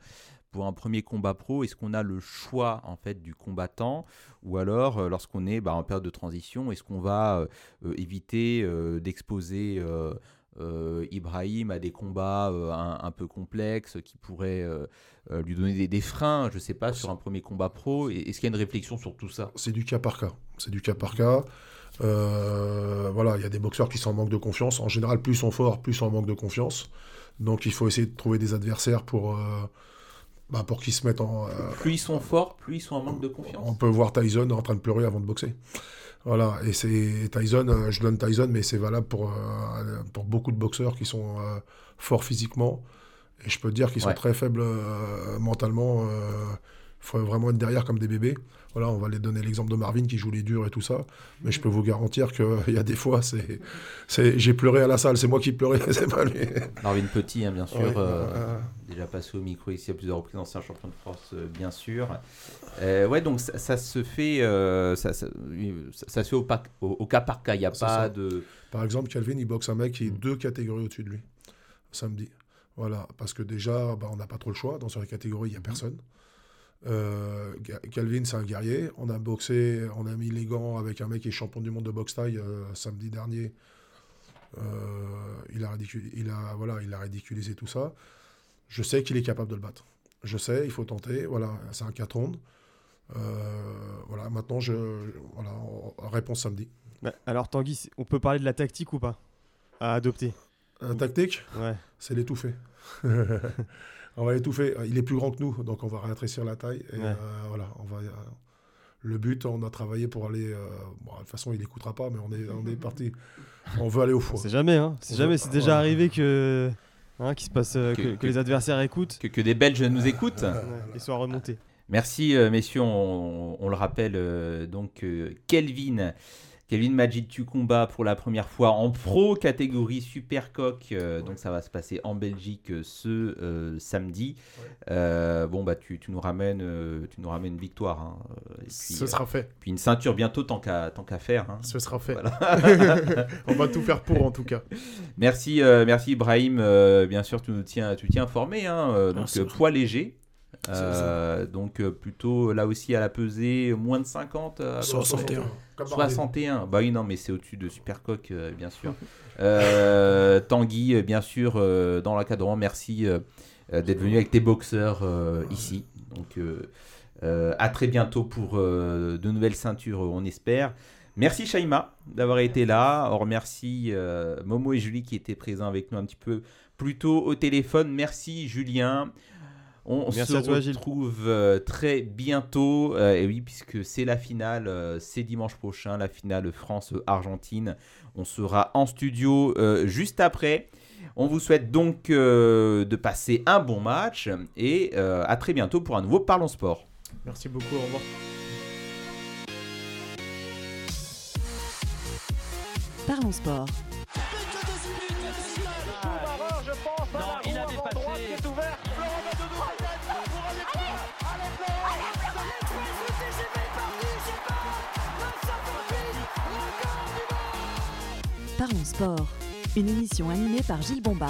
Pour un premier combat pro, est-ce qu'on a le choix en fait du combattant? Ou alors lorsqu'on est bah, en période de transition, est-ce qu'on va éviter d'exposer euh, Ibrahim à des combats euh, un, peu complexes qui pourraient euh, lui donner des, freins, je sais pas, sur un premier combat pro Est-ce qu'il y a une réflexion sur tout ça? C'est du cas par cas. C'est du cas par cas. Voilà, il y a des boxeurs qui sont en manque de confiance. En général, plus ils sont forts, plus ils sont en manque de confiance. Donc il faut essayer de trouver des adversaires pour, bah, pour qu'ils se mettent en. euh, Plus ils sont forts, plus ils sont en manque de confiance. on peut voir Tyson en train de pleurer avant de boxer. Voilà, et c'est Tyson, euh, je donne Tyson, mais c'est valable pour, euh, pour beaucoup de boxeurs qui sont forts physiquement. Et je peux te dire qu'ils sont Ouais. très faibles mentalement. Il faut vraiment être derrière comme des bébés. Voilà, on va les donner l'exemple de Marvin qui joue les durs et tout ça. Mais je peux vous garantir qu'il <laughs> y a des fois, c'est, c'est, j'ai pleuré à la salle, c'est moi qui pleurais, <laughs> c'est pas lui. Marvin Petit, hein, bien sûr, Ouais, euh, euh, déjà passé au micro ici à plusieurs reprises, ancien champion de France, euh, bien sûr. Euh, ouais, donc ça, ça se fait, ça, ça- ça- se fait au, au- au cas par cas. Il n'y a pas ça. de. Par exemple, Calvin, il boxe un mec qui est deux catégories au-dessus de lui, samedi. Voilà, parce que déjà, bah, on n'a pas trop le choix. Dans cette catégorie, il n'y a personne. Euh, Calvin, c'est un guerrier. On a boxé, on a mis les gants avec un mec qui est champion du monde de boxe taille euh, samedi dernier. Euh, il, a ridiculi- il, a, voilà, il a ridiculisé tout ça. Je sais qu'il est capable de le battre. Je sais, il faut tenter. Voilà, c'est un 4 rondes. Voilà, maintenant, je, voilà, réponse samedi. Bah, alors Tanguy, on peut parler de la tactique ou pas? À adopter Un tactique? Ouais. C'est l'étouffer. <laughs> on va l'étouffer. Il est plus grand que nous, donc on va rétrécir la taille. Et Ouais. euh, voilà, on va. euh, le but, on a travaillé pour aller. euh, bon, de toute façon, il n'écoutera pas, mais on est, on est <laughs> parti. On veut aller au four. C'est jamais, hein. C'est jamais. C'est déjà arrivé que, hein, se passe, euh, que, Que- que que- les adversaires écoutent Que, que des Belges nous écoutent. et soient remontés. Merci, messieurs. On, on le rappelle, euh, donc, euh, Kelvin. Kelvin Majid, tu combats pour la première fois en pro catégorie Super Coq. euh, Donc, ça va se passer en Belgique euh, ce euh, samedi. Bon, bah, tu, tu nous ramènes, tu nous ramènes une victoire. hein, et puis, Ce sera fait. puis une ceinture bientôt, tant qu'à tant qu'à faire. hein. Ce sera fait. Voilà. <laughs> On va tout faire pour en tout cas. Merci, merci Ibrahim. Bien sûr, tu nous tiens, tu tiens informé. Hein, donc, poids léger. Euh, donc, euh, plutôt là aussi à la pesée, moins de 50 euh, 61. Comme Bardem. 61. Bah oui, non, mais c'est au-dessus de Supercoq, euh, bien sûr. <laughs> Euh, Tanguy, euh, bien sûr, euh, dans l'encadrement, merci euh, euh, d'être venu avec tes boxeurs euh, ici. Donc, euh, Euh, à très bientôt pour euh, de nouvelles ceintures, on espère. Merci Shaima d'avoir été là. On remercie euh, Momo et Julie qui étaient présents avec nous un petit peu plus tôt au téléphone. Merci Julien. On Merci se à toi, Gilles. retrouve euh, très bientôt. euh, et oui, puisque c'est la finale, euh, c'est dimanche prochain, la finale France-Argentine. On sera en studio euh, juste après. On vous souhaite donc euh, de passer un bon match et euh, à très bientôt pour un nouveau Parlons Sport. Merci beaucoup, au revoir. Parlons sport. Parlons sport. Une émission animée par Gilles Bombard.